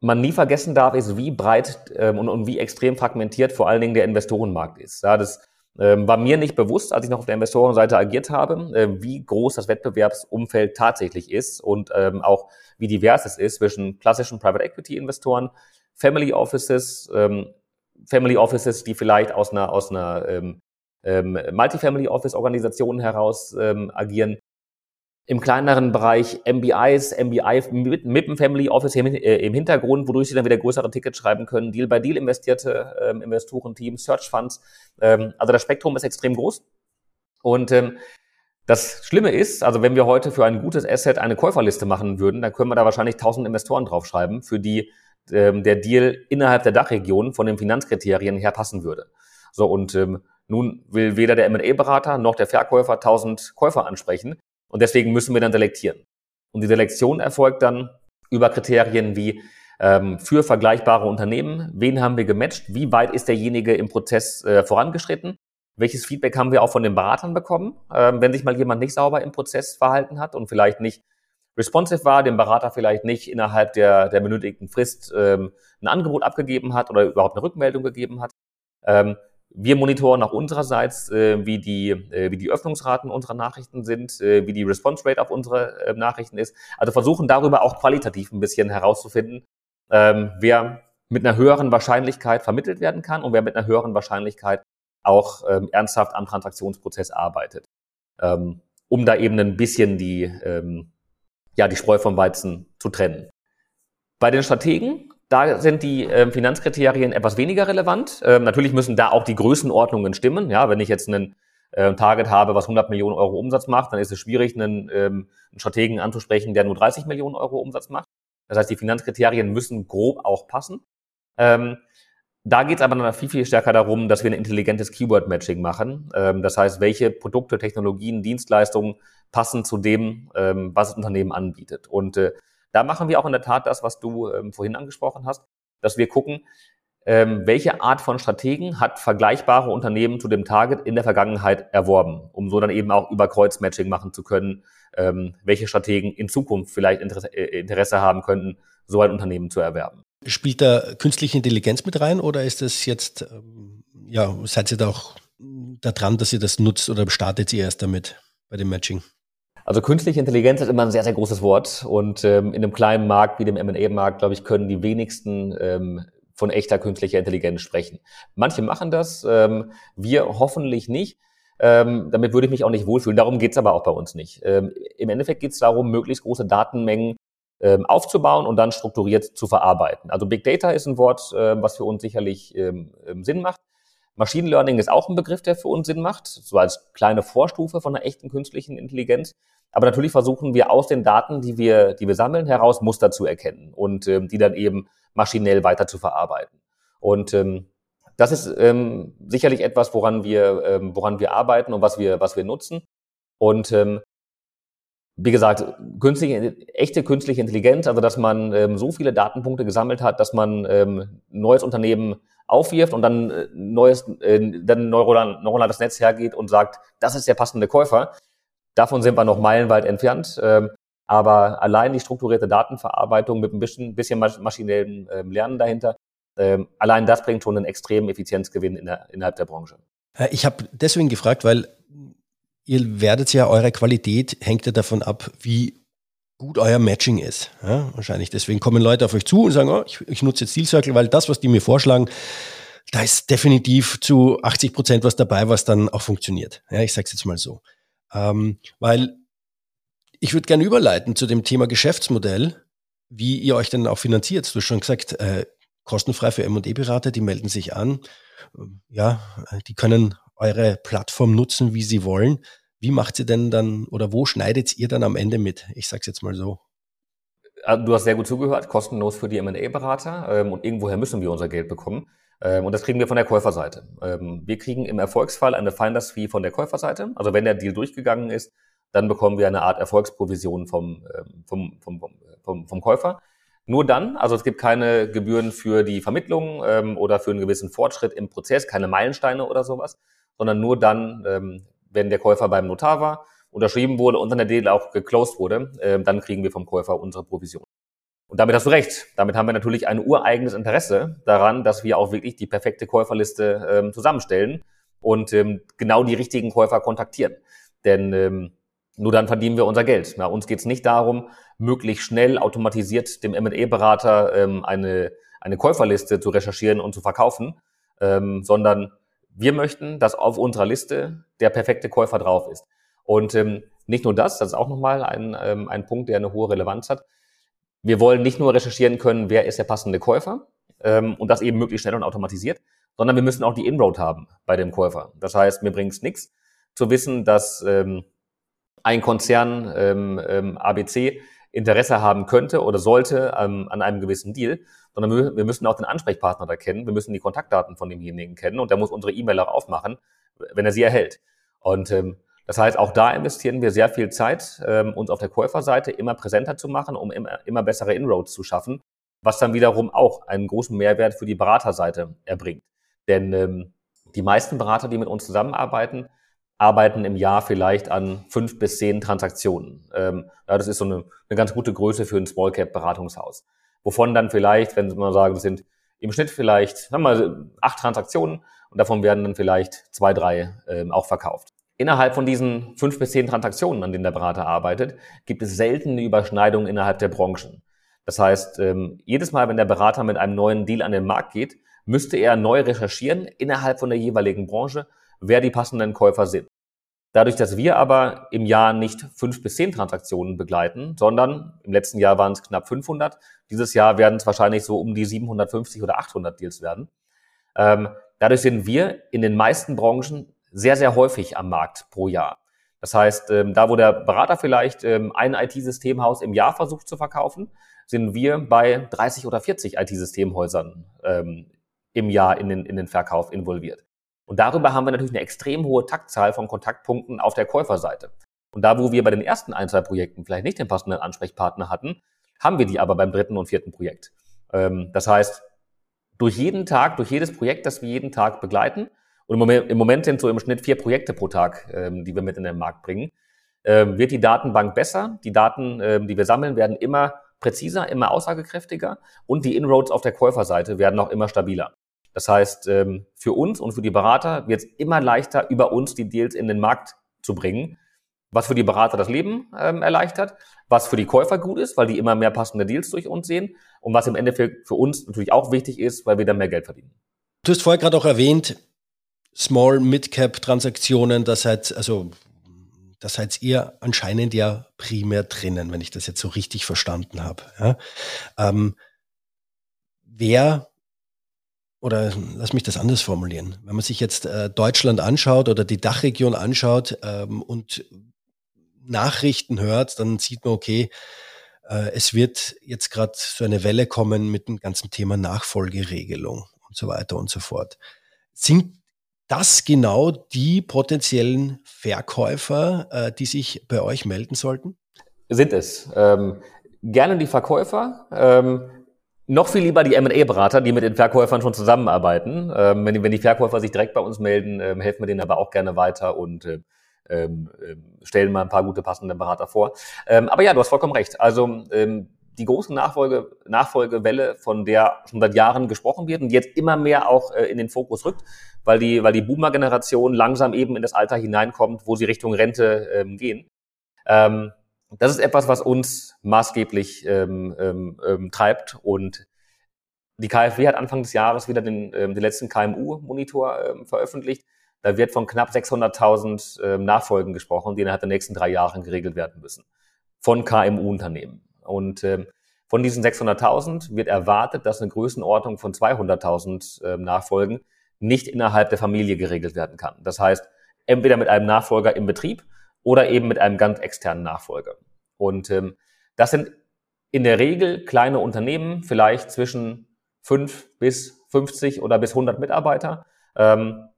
[SPEAKER 1] man nie vergessen darf, ist, wie breit ähm, und, und, wie extrem fragmentiert vor allen Dingen der Investorenmarkt ist. Ja, das ähm, war mir nicht bewusst, als ich noch auf der Investorenseite agiert habe, äh, wie groß das Wettbewerbsumfeld tatsächlich ist und ähm, auch wie divers es ist zwischen klassischen Private Equity Investoren, Family Offices, ähm, Family Offices, die vielleicht aus einer, aus einer ähm, ähm, Multifamily Office Organisation heraus ähm, agieren, im kleineren Bereich MBIs, MBI mit, mit dem Family Office im, äh, im, Hintergrund, wodurch sie dann wieder größere Tickets schreiben können, Deal by Deal investierte ähm, Investorenteams, Search Funds. Ähm, also das Spektrum ist extrem groß. Und ähm, das Schlimme ist, also wenn wir heute für ein gutes Asset eine Käuferliste machen würden, dann können wir da wahrscheinlich 1000 Investoren draufschreiben, für die ähm, der Deal innerhalb der Dachregion von den Finanzkriterien her passen würde. So, und ähm, nun will weder der M&A-Berater noch der Verkäufer 1000 Käufer ansprechen. Und deswegen müssen wir dann selektieren. Und die Selektion erfolgt dann über Kriterien wie ähm, für vergleichbare Unternehmen, wen haben wir gematcht, wie weit ist derjenige im Prozess äh, vorangeschritten, welches Feedback haben wir auch von den Beratern bekommen, ähm, wenn sich mal jemand nicht sauber im Prozess verhalten hat und vielleicht nicht responsive war, dem Berater vielleicht nicht innerhalb der, der benötigten Frist ähm, ein Angebot abgegeben hat oder überhaupt eine Rückmeldung gegeben hat. Ähm, wir monitoren auch unsererseits, äh, wie, die, äh, wie die Öffnungsraten unserer Nachrichten sind, äh, wie die Response Rate auf unsere äh, Nachrichten ist. Also versuchen darüber auch qualitativ ein bisschen herauszufinden, ähm, wer mit einer höheren Wahrscheinlichkeit vermittelt werden kann und wer mit einer höheren Wahrscheinlichkeit auch ähm, ernsthaft am Transaktionsprozess arbeitet. Ähm, um da eben ein bisschen die, ähm, ja, die Spreu vom Weizen zu trennen. Bei den Strategen da sind die äh, Finanzkriterien etwas weniger relevant. Ähm, natürlich müssen da auch die Größenordnungen stimmen. Ja, wenn ich jetzt einen äh, Target habe, was 100 Millionen Euro Umsatz macht, dann ist es schwierig, einen, ähm, einen Strategen anzusprechen, der nur 30 Millionen Euro Umsatz macht. Das heißt, die Finanzkriterien müssen grob auch passen. Ähm, da geht es aber noch viel, viel stärker darum, dass wir ein intelligentes Keyword-Matching machen. Ähm, das heißt, welche Produkte, Technologien, Dienstleistungen passen zu dem, ähm, was das Unternehmen anbietet. Und äh, da machen wir auch in der Tat das, was du ähm, vorhin angesprochen hast, dass wir gucken, welche Art von Strategen hat vergleichbare Unternehmen zu dem Target in der Vergangenheit erworben, um so dann eben auch über Kreuzmatching machen zu können, welche Strategen in Zukunft vielleicht äh, Interesse haben könnten, so ein Unternehmen zu erwerben.
[SPEAKER 2] Spielt da künstliche Intelligenz mit rein oder ist das jetzt, ähm, ja, seid ihr da auch da dran, dass ihr das nutzt oder startet ihr erst damit bei dem Matching?
[SPEAKER 1] Also künstliche Intelligenz ist immer ein sehr, sehr großes Wort und ähm, in einem kleinen Markt wie dem M&A-Markt, glaube ich, können die wenigsten ähm, von echter künstlicher Intelligenz sprechen. Manche machen das, ähm, wir hoffentlich nicht. Ähm, damit würde ich mich auch nicht wohlfühlen. Darum geht's aber auch bei uns nicht. Ähm, Im Endeffekt geht's darum, möglichst große Datenmengen ähm, aufzubauen und dann strukturiert zu verarbeiten. Also Big Data ist ein Wort, äh, was für uns sicherlich ähm, ähm Sinn macht. Machine Learning ist auch ein Begriff, der für uns Sinn macht, so als kleine Vorstufe von einer echten künstlichen Intelligenz. Aber natürlich versuchen wir aus den Daten, die wir, die wir sammeln, heraus Muster zu erkennen und ähm, die dann eben maschinell weiter zu verarbeiten. Und ähm, das ist ähm, sicherlich etwas, woran wir, ähm, woran wir arbeiten und was wir, was wir nutzen. Und ähm, wie gesagt, künstliche, echte künstliche Intelligenz, also dass man ähm, so viele Datenpunkte gesammelt hat, dass man ähm, neues Unternehmen aufwirft und dann äh, neues, äh, dann neuronal, neuronales Netz hergeht und sagt, das ist der passende Käufer. Davon sind wir noch meilenweit entfernt. Ähm, aber allein die strukturierte Datenverarbeitung mit ein bisschen, bisschen maschinellem ähm, Lernen dahinter, ähm, allein das bringt schon einen extremen Effizienzgewinn in der, innerhalb der Branche.
[SPEAKER 2] Äh, ich habe deswegen gefragt, weil ihr werdet ja, eure Qualität hängt ja davon ab, wie gut euer Matching ist. Ja, wahrscheinlich. Deswegen kommen Leute auf euch zu und sagen, oh, ich, ich nutze jetzt Deal Circle, weil das, was die mir vorschlagen, da ist definitiv zu 80 Prozent was dabei, was dann auch funktioniert. Ja, ich sage es jetzt mal so. Ähm, weil ich würde gerne überleiten zu dem Thema Geschäftsmodell, wie ihr euch denn auch finanziert. Du hast schon gesagt, äh, kostenfrei für M&E-Berater, die melden sich an. Ja, die können eure Plattform nutzen, wie sie wollen. Wie macht ihr denn dann oder wo schneidet ihr dann am Ende mit? Ich sage es jetzt mal so.
[SPEAKER 1] Ah, du hast sehr gut zugehört, kostenlos für die M&A-Berater ähm, und irgendwoher müssen wir unser Geld bekommen. Ähm, und das kriegen wir von der Käuferseite. Ähm, wir kriegen im Erfolgsfall eine Finders Fee von der Käuferseite. Also wenn der Deal durchgegangen ist, dann bekommen wir eine Art Erfolgsprovision vom, vom, vom, vom, vom Käufer. Nur dann, also es gibt keine Gebühren für die Vermittlung oder für einen gewissen Fortschritt im Prozess, keine Meilensteine oder sowas, sondern nur dann, ähm, wenn der Käufer beim Notar war, unterschrieben wurde und dann der Deal auch geclosed wurde, äh, dann kriegen wir vom Käufer unsere Provision. Und damit hast du recht. Damit haben wir natürlich ein ureigenes Interesse daran, dass wir auch wirklich die perfekte Käuferliste ähm, zusammenstellen und ähm, genau die richtigen Käufer kontaktieren. Denn ähm, nur dann verdienen wir unser Geld. Na, uns geht es nicht darum, möglichst schnell automatisiert dem M&A-Berater ähm, eine, eine Käuferliste zu recherchieren und zu verkaufen, ähm, sondern wir möchten, dass auf unserer Liste der perfekte Käufer drauf ist. Und ähm, nicht nur das, das ist auch nochmal ein, ähm, ein Punkt, der eine hohe Relevanz hat. Wir wollen nicht nur recherchieren können, wer ist der passende Käufer ähm, und das eben möglichst schnell und automatisiert, sondern wir müssen auch die Inroad haben bei dem Käufer. Das heißt, mir bringt es nichts zu wissen, dass ähm, ein Konzern ähm, ähm, ABC Interesse haben könnte oder sollte ähm, an einem gewissen Deal, sondern wir, müssen auch den Ansprechpartner da kennen, wir müssen die Kontaktdaten von demjenigen kennen und der muss unsere E-Mail auch aufmachen, wenn er sie erhält. Und ähm, das heißt, auch da investieren wir sehr viel Zeit, ähm, uns auf der Käuferseite immer präsenter zu machen, um immer, immer bessere Inroads zu schaffen, was dann wiederum auch einen großen Mehrwert für die Beraterseite erbringt. Denn ähm, die meisten Berater, die mit uns zusammenarbeiten, arbeiten im Jahr vielleicht an fünf bis zehn Transaktionen. Ähm, ja, das ist so eine, eine ganz gute Größe für ein Small Cap Beratungshaus. Wovon dann vielleicht, wenn man sagen, das sind im Schnitt vielleicht, sagen wir mal, acht Transaktionen und davon werden dann vielleicht zwei, drei ähm, auch verkauft. Innerhalb von diesen fünf bis zehn Transaktionen, an denen der Berater arbeitet, gibt es selten eine Überschneidung innerhalb der Branchen. Das heißt, ähm, jedes Mal, wenn der Berater mit einem neuen Deal an den Markt geht, müsste er neu recherchieren innerhalb von der jeweiligen Branche, wer die passenden Käufer sind. Dadurch, dass wir aber im Jahr nicht fünf bis zehn Transaktionen begleiten, sondern im letzten Jahr waren es knapp 500, dieses Jahr werden es wahrscheinlich so um die 750 oder 800 Deals werden. Ähm, dadurch sind wir in den meisten Branchen sehr, sehr häufig am Markt pro Jahr. Das heißt, ähm, da wo der Berater vielleicht ähm, ein IT-Systemhaus im Jahr versucht zu verkaufen, sind wir bei 30 oder 40 IT-Systemhäusern ähm, im Jahr in den, in den Verkauf involviert. Und darüber haben wir natürlich eine extrem hohe Taktzahl von Kontaktpunkten auf der Käuferseite. Und da, wo wir bei den ersten ein, zwei Projekten vielleicht nicht den passenden Ansprechpartner hatten, haben wir die aber beim dritten und vierten Projekt. Ähm, das heißt, durch jeden Tag, durch jedes Projekt, das wir jeden Tag begleiten, und im Moment, sind so im Schnitt vier Projekte pro Tag, ähm, die wir mit in den Markt bringen, ähm, wird die Datenbank besser. Die Daten, die wir sammeln, werden immer präziser, immer aussagekräftiger und die Inroads auf der Käuferseite werden auch immer stabiler. Das heißt, ähm, für uns und für die Berater wird es immer leichter, über uns die Deals in den Markt zu bringen, was für die Berater das Leben ähm, erleichtert, was für die Käufer gut ist, weil die immer mehr passende Deals durch uns sehen und was im Endeffekt für uns natürlich auch wichtig ist, weil wir dann mehr Geld verdienen.
[SPEAKER 2] Du hast vorher gerade auch erwähnt, Small Mid-Cap Transaktionen, das seid also das seid ihr anscheinend ja primär drinnen, wenn ich das jetzt so richtig verstanden habe. Ja? Ähm, wer oder lass mich das anders formulieren. Wenn man sich jetzt äh, Deutschland anschaut oder die Dachregion anschaut ähm, und Nachrichten hört, dann sieht man, okay, äh, es wird jetzt gerade so eine Welle kommen mit dem ganzen Thema Nachfolgeregelung und so weiter und so fort. Sind das genau die potenziellen Verkäufer, äh, die sich bei euch melden sollten?
[SPEAKER 1] sind es. Ähm, gerne die Verkäufer, ähm, noch viel lieber die M&A-Berater, die mit den Verkäufern schon zusammenarbeiten. Ähm, wenn, die, wenn die Verkäufer sich direkt bei uns melden, ähm, helfen wir denen aber auch gerne weiter und äh, ähm, ähm, stellen mal ein paar gute passende Berater vor. Ähm, aber ja, du hast vollkommen recht. Also ähm, die große Nachfolge, Nachfolgewelle, von der schon seit Jahren gesprochen wird und jetzt immer mehr auch äh, in den Fokus rückt, weil die, weil die Boomer-Generation langsam eben in das Alter hineinkommt, wo sie Richtung Rente gehen. Ähm, das ist etwas, was uns maßgeblich ähm, ähm, ähm treibt und die KfW hat Anfang des Jahres wieder den, ähm, den letzten KMU-Monitor ähm, veröffentlicht. Da wird von knapp 600.000 ähm, Nachfolgen gesprochen, die innerhalb der nächsten drei Jahre geregelt werden müssen. Von KMU-Unternehmen. Und ähm, von diesen 600.000 wird erwartet, dass eine Größenordnung von 200.000 ähm, Nachfolgen nicht innerhalb der Familie geregelt werden kann. Das heißt, entweder mit einem Nachfolger im Betrieb oder eben mit einem ganz externen Nachfolger. Und ähm, das sind in der Regel kleine Unternehmen, vielleicht zwischen 5 bis 50 oder bis 100 Mitarbeiter. Ähm,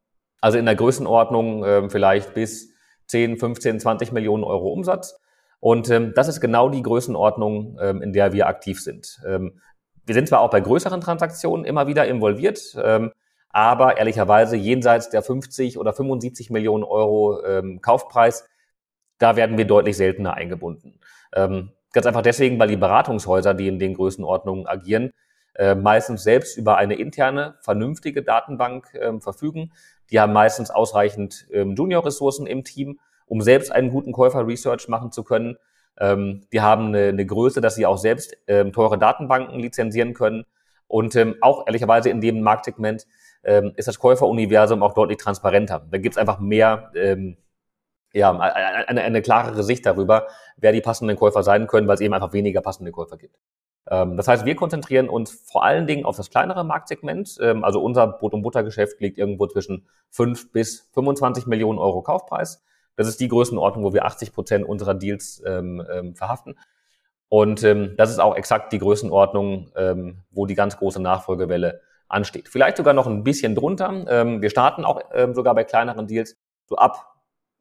[SPEAKER 1] also in der Größenordnung ähm, vielleicht bis 10, 15, 20 Millionen Euro Umsatz. Und ähm, das ist genau die Größenordnung, ähm, in der wir aktiv sind. Ähm, wir sind zwar auch bei größeren Transaktionen immer wieder involviert, ähm, aber ehrlicherweise jenseits der 50 oder 75 Millionen Euro ähm, Kaufpreis, da werden wir deutlich seltener eingebunden. Ähm, ganz einfach deswegen, weil die Beratungshäuser, die in den Größenordnungen agieren, äh, meistens selbst über eine interne, vernünftige Datenbank ähm, verfügen. Die haben meistens ausreichend ähm, Junior-Ressourcen im Team um selbst einen guten Käufer-Research machen zu können. Ähm, die haben eine, eine Größe, dass sie auch selbst ähm, teure Datenbanken lizenzieren können. Und ähm, auch ehrlicherweise in dem Marktsegment ähm, ist das Käuferuniversum auch deutlich transparenter. Da gibt es einfach mehr, ähm, ja, eine, eine klarere Sicht darüber, wer die passenden Käufer sein können, weil es eben einfach weniger passende Käufer gibt. Ähm, das heißt, wir konzentrieren uns vor allen Dingen auf das kleinere Marktsegment. Ähm, also unser Brot- und Buttergeschäft liegt irgendwo zwischen 5 bis 25 Millionen Euro Kaufpreis. Das ist die Größenordnung, wo wir 80 Prozent unserer Deals ähm, ähm, verhaften. Und ähm, das ist auch exakt die Größenordnung, ähm, wo die ganz große Nachfolgewelle ansteht. Vielleicht sogar noch ein bisschen drunter. Wir starten auch sogar bei kleineren Deals so ab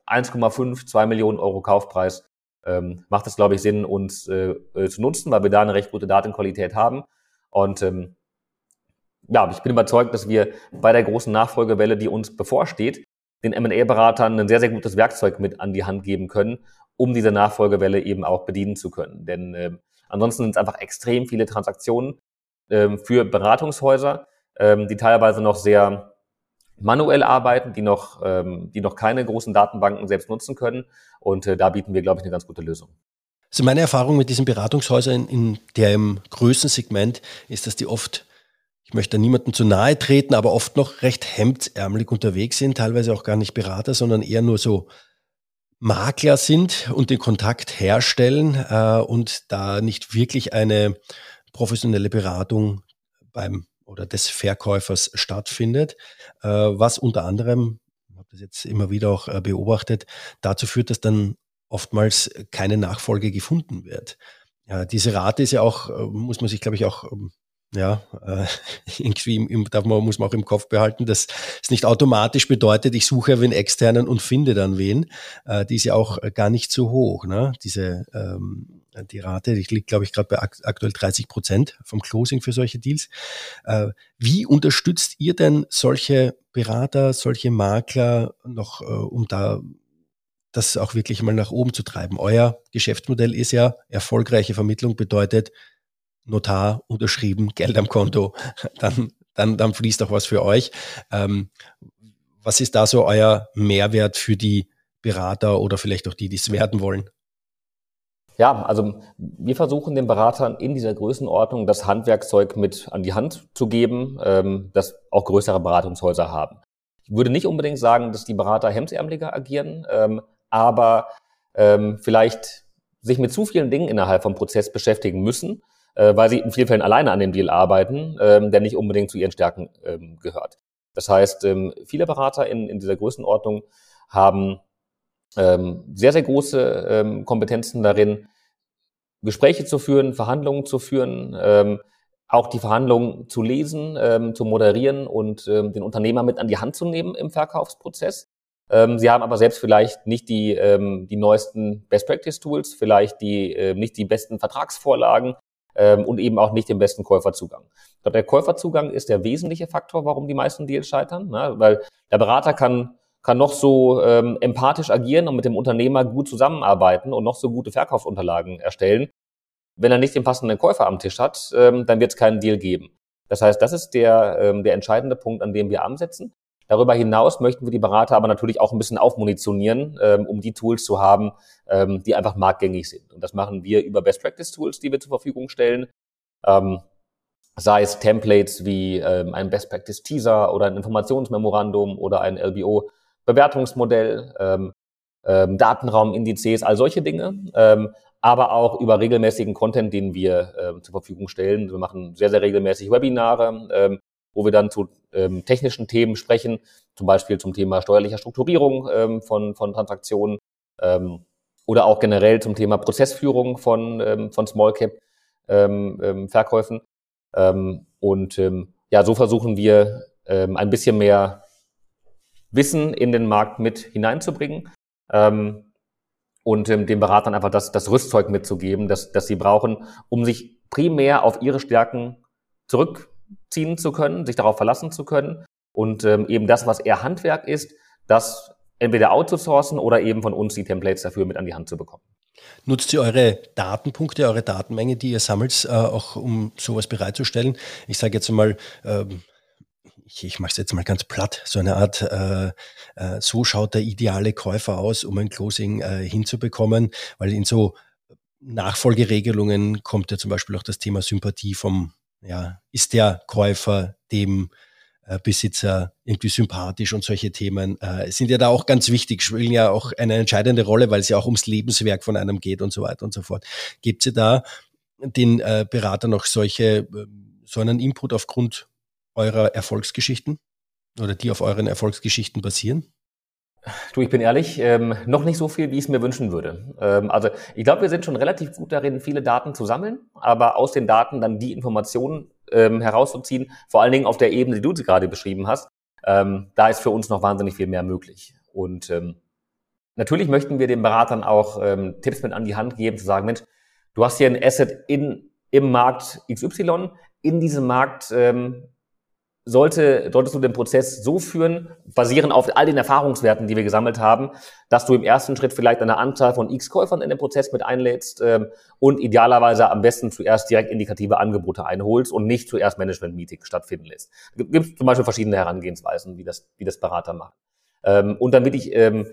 [SPEAKER 1] 1,5, 2 Millionen Euro Kaufpreis. Ähm, macht es, glaube ich, Sinn, uns äh, äh, zu nutzen, weil wir da eine recht gute Datenqualität haben. Und ähm, ja, ich bin überzeugt, dass wir bei der großen Nachfolgewelle, die uns bevorsteht, den M&A-Beratern ein sehr, sehr gutes Werkzeug mit an die Hand geben können, um diese Nachfolgewelle eben auch bedienen zu können. Denn äh, ansonsten sind es einfach extrem viele Transaktionen äh, für Beratungshäuser, äh, die teilweise noch sehr manuell arbeiten, die noch, ähm, die noch keine großen Datenbanken selbst nutzen können. Und äh, da bieten wir, glaube ich, eine ganz gute Lösung.
[SPEAKER 2] Also meine Erfahrung mit diesen Beratungshäusern in dem Größensegment ist, dass die oft ich möchte niemandem zu nahe treten, aber oft noch recht hemdsärmelig unterwegs sind, teilweise auch gar nicht Berater, sondern eher nur so Makler sind und den Kontakt herstellen äh, und da nicht wirklich eine professionelle Beratung beim oder des Verkäufers stattfindet, äh, was unter anderem, ich habe das jetzt immer wieder auch äh, beobachtet, dazu führt, dass dann oftmals keine Nachfolge gefunden wird. Ja, diese Rate ist ja auch, äh, muss man sich, glaube ich, auch ähm, ja, äh, [laughs] irgendwie im, darf man, muss man auch im Kopf behalten, dass es nicht automatisch bedeutet, ich suche wen externen und finde dann wen. Äh, die ist ja auch gar nicht so hoch, ne? Diese ähm, die Rate, ich liegt, glaube ich, gerade bei aktuell 30 Prozent vom Closing für solche Deals. Äh, wie unterstützt ihr denn solche Berater, solche Makler noch, äh, um da das auch wirklich mal nach oben zu treiben? Euer Geschäftsmodell ist ja, erfolgreiche Vermittlung bedeutet, Notar unterschrieben, Geld am Konto, [laughs] dann, dann, dann fließt auch was für euch. Ähm, was ist da so euer Mehrwert für die Berater oder vielleicht auch die, die es werden wollen?
[SPEAKER 1] Ja, also wir versuchen den Beratern in dieser Größenordnung das Handwerkzeug mit an die Hand zu geben, ähm, das auch größere Beratungshäuser haben. Ich würde nicht unbedingt sagen, dass die Berater hemdsärmeliger agieren, ähm, aber ähm, vielleicht sich mit zu vielen Dingen innerhalb vom Prozess beschäftigen müssen äh, weil sie in vielen Fällen alleine an dem Deal arbeiten, ähm, der nicht unbedingt zu ihren Stärken ähm, gehört. Das heißt, ähm, viele Berater in, in dieser Größenordnung haben ähm, sehr, sehr große ähm, Kompetenzen darin, Gespräche zu führen, Verhandlungen zu führen, ähm, auch die Verhandlungen zu lesen, ähm, zu moderieren und ähm, den Unternehmer mit an die Hand zu nehmen im Verkaufsprozess. Ähm, sie haben aber selbst vielleicht nicht die, ähm, die neuesten Best Practice Tools, vielleicht die, äh, nicht die besten Vertragsvorlagen ähm, und eben auch nicht den besten Käuferzugang. Ich glaube, der Käuferzugang ist der wesentliche Faktor, warum die meisten Deals scheitern, ne? weil der Berater kann kann noch so ähm, empathisch agieren und mit dem Unternehmer gut zusammenarbeiten und noch so gute Verkaufsunterlagen erstellen. Wenn er nicht den passenden Käufer am Tisch hat, ähm, dann wird es keinen Deal geben. Das heißt, das ist der, ähm, der entscheidende Punkt, an dem wir ansetzen. Darüber hinaus möchten wir die Berater aber natürlich auch ein bisschen aufmunitionieren, ähm, um die Tools zu haben, ähm, die einfach marktgängig sind. Und das machen wir über Best Practice Tools, die wir zur Verfügung stellen. Ähm, sei es Templates wie ähm, ein Best Practice Teaser oder ein Informationsmemorandum oder ein LBO Bewertungsmodell, ähm, ähm, Datenraumindizes, all solche Dinge, ähm, aber auch über regelmäßigen Content, den wir ähm, zur Verfügung stellen. Wir machen sehr, sehr regelmäßig Webinare, ähm, wo wir dann zu ähm, technischen Themen sprechen, zum Beispiel zum Thema steuerlicher Strukturierung ähm, von, von Transaktionen ähm, oder auch generell zum Thema Prozessführung von, ähm, von Small Cap ähm, ähm, Verkäufen. Ähm, und ähm, ja, so versuchen wir ähm, ein bisschen mehr Wissen in den Markt mit hineinzubringen ähm, und ähm, den Beratern einfach das, das Rüstzeug mitzugeben, das, das sie brauchen, um sich primär auf ihre Stärken zurückziehen zu können, sich darauf verlassen zu können und ähm, eben das, was eher Handwerk ist, das entweder outzusourcen oder eben von uns die Templates dafür mit an die Hand zu bekommen.
[SPEAKER 2] Nutzt ihr eure Datenpunkte, eure Datenmenge, die ihr sammelt, äh, auch um sowas bereitzustellen? Ich sage jetzt mal, ähm, ich, ich mache es jetzt mal ganz platt, so eine Art, äh, äh, so schaut der ideale Käufer aus, um ein Closing äh, hinzubekommen, weil in so Nachfolgeregelungen kommt ja zum Beispiel auch das Thema Sympathie vom, ja, ist der Käufer dem äh, Besitzer irgendwie sympathisch und solche Themen äh, sind ja da auch ganz wichtig, spielen ja auch eine entscheidende Rolle, weil es ja auch ums Lebenswerk von einem geht und so weiter und so fort. Gibt ihr da den äh, Beratern noch solche, äh, so einen Input aufgrund eurer Erfolgsgeschichten oder die auf euren Erfolgsgeschichten basieren?
[SPEAKER 1] Du, ich bin ehrlich, ähm, noch nicht so viel, wie ich es mir wünschen würde. Ähm, also ich glaube, wir sind schon relativ gut darin, viele Daten zu sammeln, aber aus den Daten dann die Informationen ähm, herauszuziehen, vor allen Dingen auf der Ebene, die du gerade beschrieben hast, ähm, da ist für uns noch wahnsinnig viel mehr möglich. Und ähm, natürlich möchten wir den Beratern auch ähm, Tipps mit an die Hand geben, zu sagen, Mensch, du hast hier ein Asset in, im Markt XY, in diesem Markt sollte, solltest du den Prozess so führen, basierend auf all den Erfahrungswerten, die wir gesammelt haben, dass du im ersten Schritt vielleicht eine Anzahl von X Käufern in den Prozess mit einlädst ähm, und idealerweise am besten zuerst direkt indikative Angebote einholst und nicht zuerst Management-Meetings stattfinden lässt. Gibt zum Beispiel verschiedene Herangehensweisen, wie das, wie das Berater machen. Ähm, und dann will ich ähm,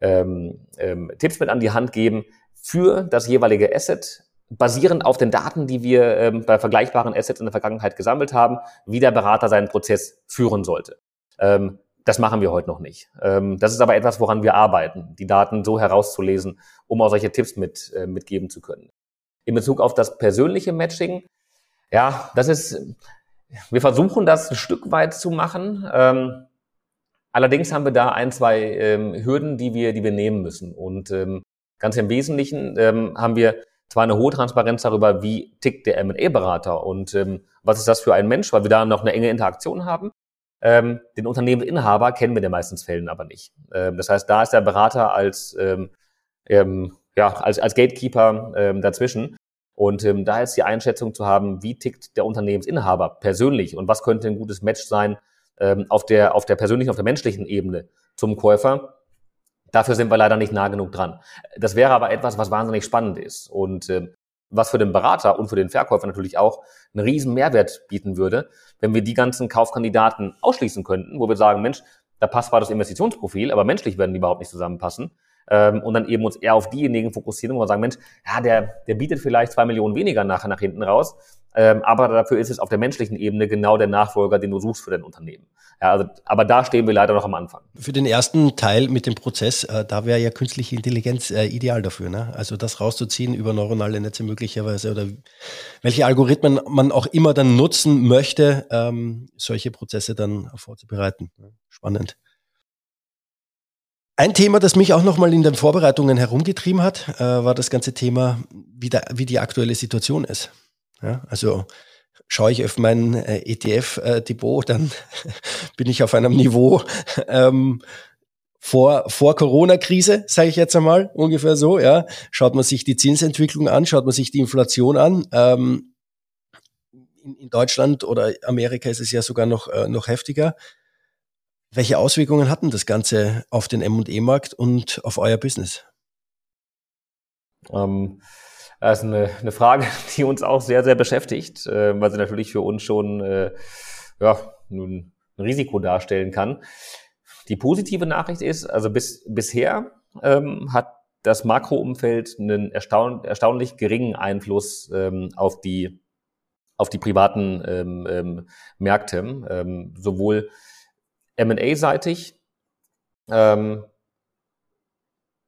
[SPEAKER 1] ähm, ähm, Tipps mit an die Hand geben für das jeweilige Asset, basierend auf den Daten, die wir ähm, bei vergleichbaren Assets in der Vergangenheit gesammelt haben, wie der Berater seinen Prozess führen sollte. Ähm, das machen wir heute noch nicht. Ähm, das ist aber etwas, woran wir arbeiten, die Daten so herauszulesen, um auch solche Tipps mit, äh, mitgeben zu können. In Bezug auf das persönliche Matching, ja, das ist, wir versuchen das ein Stück weit zu machen. Ähm, allerdings haben wir da ein, zwei ähm, Hürden, die wir, die wir nehmen müssen. Und ähm, ganz im Wesentlichen ähm, haben wir zwar eine hohe Transparenz darüber, wie tickt der M&A-Berater und ähm, was ist das für ein Mensch, weil wir da noch eine enge Interaktion haben. Ähm, den Unternehmensinhaber kennen wir in den meisten Fällen aber nicht. Ähm, das heißt, da ist der Berater als, ähm, ähm, ja, als, als Gatekeeper ähm, dazwischen. Und ähm, da ist die Einschätzung zu haben, wie tickt der Unternehmensinhaber persönlich und was könnte ein gutes Match sein ähm, auf, der, auf der persönlichen, auf der menschlichen Ebene zum Käufer Dafür sind wir leider nicht nah genug dran. Das wäre aber etwas, was wahnsinnig spannend ist und äh, was für den Berater und für den Verkäufer natürlich auch einen riesen Mehrwert bieten würde, wenn wir die ganzen Kaufkandidaten ausschließen könnten, wo wir sagen, Mensch, da passt zwar das Investitionsprofil, aber menschlich werden die überhaupt nicht zusammenpassen. Ähm, und dann eben uns eher auf diejenigen fokussieren, wo wir sagen, Mensch, ja, der, der bietet vielleicht zwei Millionen weniger nachher nach hinten raus, ähm, aber dafür ist es auf der menschlichen Ebene genau der Nachfolger, den du suchst für dein Unternehmen. Ja, also, aber da stehen wir leider noch am Anfang.
[SPEAKER 2] Für den ersten Teil mit dem Prozess, äh, da wäre ja künstliche Intelligenz äh, ideal dafür. Ne? Also das rauszuziehen über neuronale Netze möglicherweise oder welche Algorithmen man auch immer dann nutzen möchte, ähm, solche Prozesse dann vorzubereiten. Spannend. Ein Thema, das mich auch nochmal in den Vorbereitungen herumgetrieben hat, äh, war das ganze Thema, wie, der, wie die aktuelle Situation ist. Ja, also schaue ich auf mein äh, ETF-Depot, dann [laughs] bin ich auf einem Niveau, [laughs] ähm, vor, vor Corona-Krise, sage ich jetzt einmal, ungefähr so, ja. Schaut man sich die Zinsentwicklung an, schaut man sich die Inflation an. Ähm, in, in Deutschland oder Amerika ist es ja sogar noch, äh, noch heftiger. Welche Auswirkungen hatten das Ganze auf den M&E-Markt und auf euer Business?
[SPEAKER 1] Ähm, das ist eine, eine Frage, [laughs] die uns auch sehr, sehr beschäftigt, äh, weil sie natürlich für uns schon äh, ja, ein Risiko darstellen kann. Die positive Nachricht ist, also bis, bisher ähm, hat das Makroumfeld einen erstaun erstaunlich geringen Einfluss ähm, auf die auf die privaten ähm, ähm, Märkte, ähm, sowohl M&A-seitig, ähm,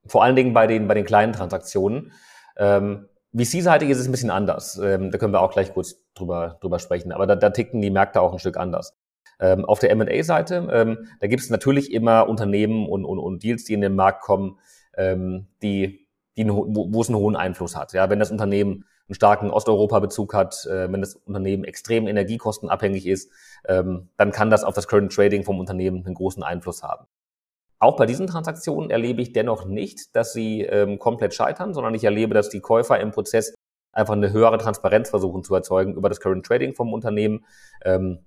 [SPEAKER 1] vor allen Dingen bei den bei den kleinen Transaktionen. Ähm, VC-seitig ist es ein bisschen anders. Ähm, da können wir auch gleich kurz drüber drüber sprechen. Aber da, da ticken die Märkte auch ein Stück anders. Ähm, auf der M&A-Seite, ähm, da gibt es natürlich immer Unternehmen und, und, und Deals, die in den Markt kommen, ähm, die, die wo, wo es einen hohen Einfluss hat. Ja, wenn das Unternehmen einen starken Osteuropa-Bezug hat, äh, wenn das Unternehmen extrem energiekostenabhängig ist, ähm, dann kann das auf das Current Trading vom Unternehmen einen großen Einfluss haben. Auch bei diesen Transaktionen erlebe ich dennoch nicht, dass sie ähm, komplett scheitern, sondern ich erlebe, dass die Käufer im Prozess einfach eine höhere Transparenz versuchen zu erzeugen über das Current Trading vom Unternehmen. Ähm,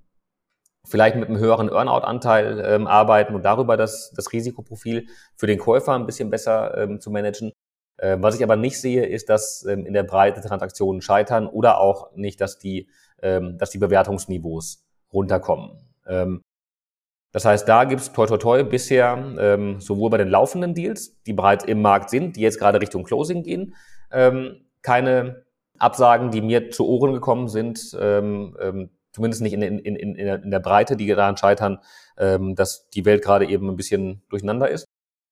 [SPEAKER 1] vielleicht mit einem höheren Earnout-Anteil ähm, arbeiten und darüber das, das Risikoprofil für den Käufer ein bisschen besser ähm, zu managen. Ähm, was ich aber nicht sehe, ist, dass ähm, in der Breite Transaktionen scheitern oder auch nicht, dass die, ähm, dass die Bewertungsniveaus runterkommen. Ähm, das heißt, da gibt es toi toi toi bisher ähm, sowohl bei den laufenden Deals, die bereits im Markt sind, die jetzt gerade Richtung Closing gehen, ähm, keine Absagen, die mir zu Ohren gekommen sind, ähm, ähm, zumindest nicht in, in, in, in der Breite, die daran scheitern, ähm, dass die Welt gerade eben ein bisschen durcheinander ist,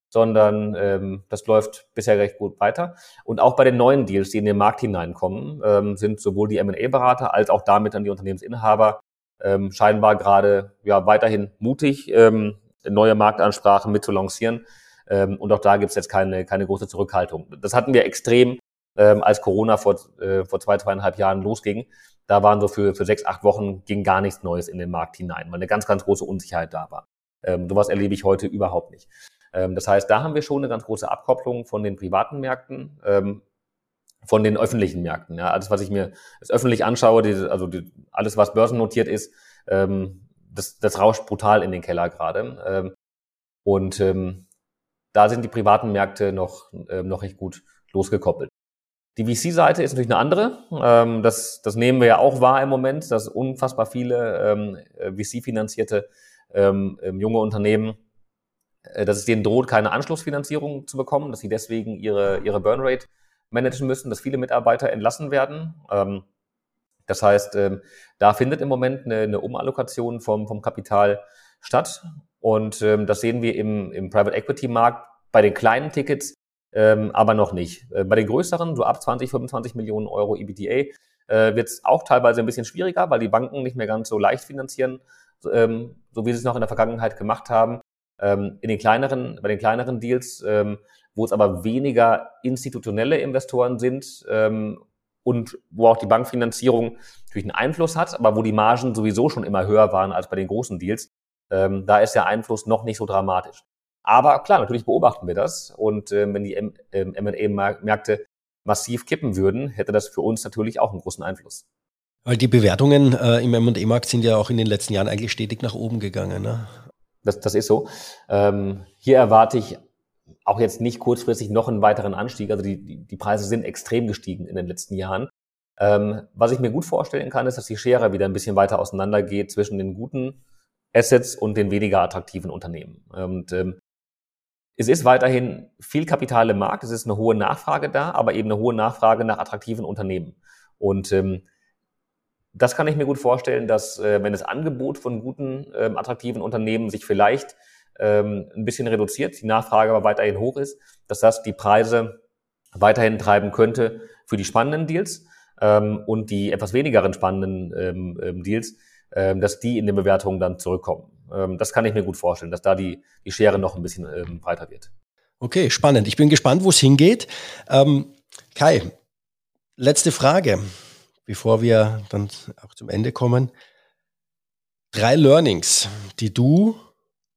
[SPEAKER 1] sondern ähm, das läuft bisher recht gut weiter. Und auch bei den neuen Deals, die in den Markt hineinkommen, ähm, sind sowohl die M&A-Berater als auch damit dann die Unternehmensinhaber ähm, scheinbar gerade ja weiterhin mutig, ähm, neue Marktansprachen mit zu lancieren. Ähm, und auch da gibt es jetzt keine, keine große Zurückhaltung. Das hatten wir extrem, ähm, als Corona vor, äh, vor zwei, zweieinhalb Jahren losging. Da waren so für, für sechs, acht Wochen ging gar nichts Neues in den Markt hinein, weil eine ganz, ganz große Unsicherheit da war. Ähm, sowas erlebe ich heute überhaupt nicht. Ähm, das heißt, da haben wir schon eine ganz große Abkopplung von den privaten Märkten, ähm, von den öffentlichen Märkten. Ja, alles, was ich mir das öffentlich anschaue, die, also die, alles, was börsennotiert ist, ähm, das, das rauscht brutal in den Keller gerade. Ähm, und ähm, da sind die privaten Märkte noch, ähm, noch recht gut losgekoppelt. Die VC-Seite ist natürlich eine andere. Ähm, das, das nehmen wir ja auch wahr im Moment, dass unfassbar viele ähm, äh, VC-finanzierte ähm, ähm, junge Unternehmen, äh, dass es denen droht, keine Anschlussfinanzierung zu bekommen, dass sie deswegen ihre, ihre Burnrate managen müssen, dass viele Mitarbeiter entlassen werden. Ähm, das heißt, ähm, da findet im Moment eine, Umallokation vom, vom Kapital statt. Und ähm, das sehen wir im, im Private Equity Markt bei den kleinen Tickets aber noch nicht. Äh, bei den größeren, so ab 20, 25 Millionen Euro EBITDA, äh, wird es auch teilweise ein bisschen schwieriger, weil die Banken nicht mehr ganz so leicht finanzieren, so wie sie es noch in der Vergangenheit gemacht haben. In den kleineren, bei den kleineren Deals, wo es aber weniger institutionelle Investoren sind ähm, und wo auch die Bankfinanzierung natürlich einen Einfluss hat, aber wo die Margen sowieso schon immer höher waren als bei den großen Deals, ähm, da ist der Einfluss noch nicht so dramatisch. Aber klar, natürlich beobachten wir das. Und äh, wenn die M&A-Märkte ähm, massiv kippen würden, hätte das für uns natürlich auch einen großen Einfluss.
[SPEAKER 2] Weil die Bewertungen äh, im M&A-Markt sind ja auch in den letzten Jahren eigentlich stetig nach oben gegangen. Ne?
[SPEAKER 1] Das, das ist so. Ähm, hier erwarte ich auch jetzt nicht kurzfristig noch einen weiteren Anstieg. Also die, die, die Preise sind extrem gestiegen in den letzten Jahren. Ähm, was ich mir gut vorstellen kann, ist, dass die Schere wieder ein bisschen weiter auseinandergeht zwischen den guten Assets und den weniger attraktiven Unternehmen. Und ähm, es ist weiterhin viel Kapital im Markt, es ist eine hohe Nachfrage da, aber eben eine hohe Nachfrage nach attraktiven Unternehmen. Und ähm, das kann ich mir gut vorstellen, dass äh, wenn das Angebot von guten, ähm, attraktiven Unternehmen sich vielleicht ähm, ein bisschen reduziert, die Nachfrage aber weiterhin hoch ist, dass das die Preise weiterhin treiben könnte für die spannenden Deals ähm, und die etwas wenigeren spannenden ähm, ähm Deals, ähm, dass die in den Bewertungen dann zurückkommen. Ähm, das kann ich mir gut vorstellen, dass da die, die Schere noch ein bisschen ähm, breiter wird.
[SPEAKER 2] Okay, spannend. Ich bin gespannt, wo es hingeht. Ähm, Kai, letzte Frage, bevor wir dann auch zum Ende kommen. Drei Learnings, die du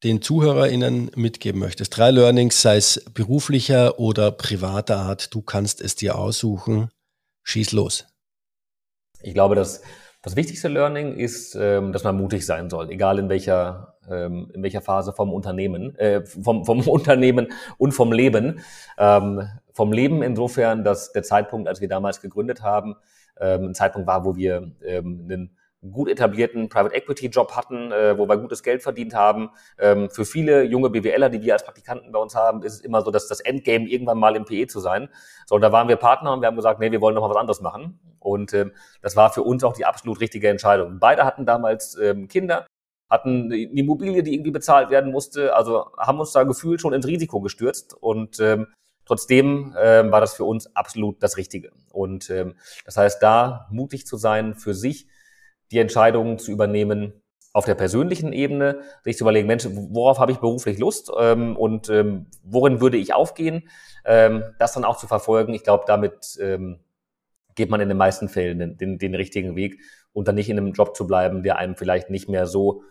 [SPEAKER 2] den ZuhörerInnen mitgeben möchtest? Drei Learnings, sei es beruflicher oder privater Art, du kannst es dir aussuchen. Schieß los.
[SPEAKER 1] Ich glaube, dass das wichtigste Learning ist, ähm, dass man mutig sein soll, egal in welcher, ähm, in welcher Phase vom Unternehmen, äh, vom, vom [laughs] Unternehmen und vom Leben. Ähm, vom Leben insofern, dass der Zeitpunkt, als wir damals gegründet haben, ein Zeitpunkt war, wo wir einen gut etablierten Private Equity Job hatten, äh, wo wir gutes Geld verdient haben. Ähm, für viele junge BWLer, die wir als Praktikanten bei uns haben, ist es immer so, dass das Endgame irgendwann mal im PE zu sein. So, und da waren wir Partner und wir haben gesagt, nee, wir wollen noch mal was anderes machen. Und ähm, das war für uns auch die absolut richtige Entscheidung. Beide hatten damals ähm, Kinder, hatten eine Immobilie, die irgendwie bezahlt werden musste, also haben uns da gefühlt schon ins Risiko gestürzt und ähm, Trotzdem ähm, war das für uns absolut das Richtige. Und ähm, das heißt, da mutig zu sein für sich, die Entscheidungen zu übernehmen auf der persönlichen Ebene, sich zu überlegen, Mensch, worauf habe ich beruflich Lust ähm, und ähm, worin würde ich aufgehen, ähm, das dann auch zu verfolgen. Ich glaube, damit ähm, geht man in den meisten Fällen den, den, den richtigen Weg und dann nicht in einem Job zu bleiben, der einem vielleicht nicht mehr so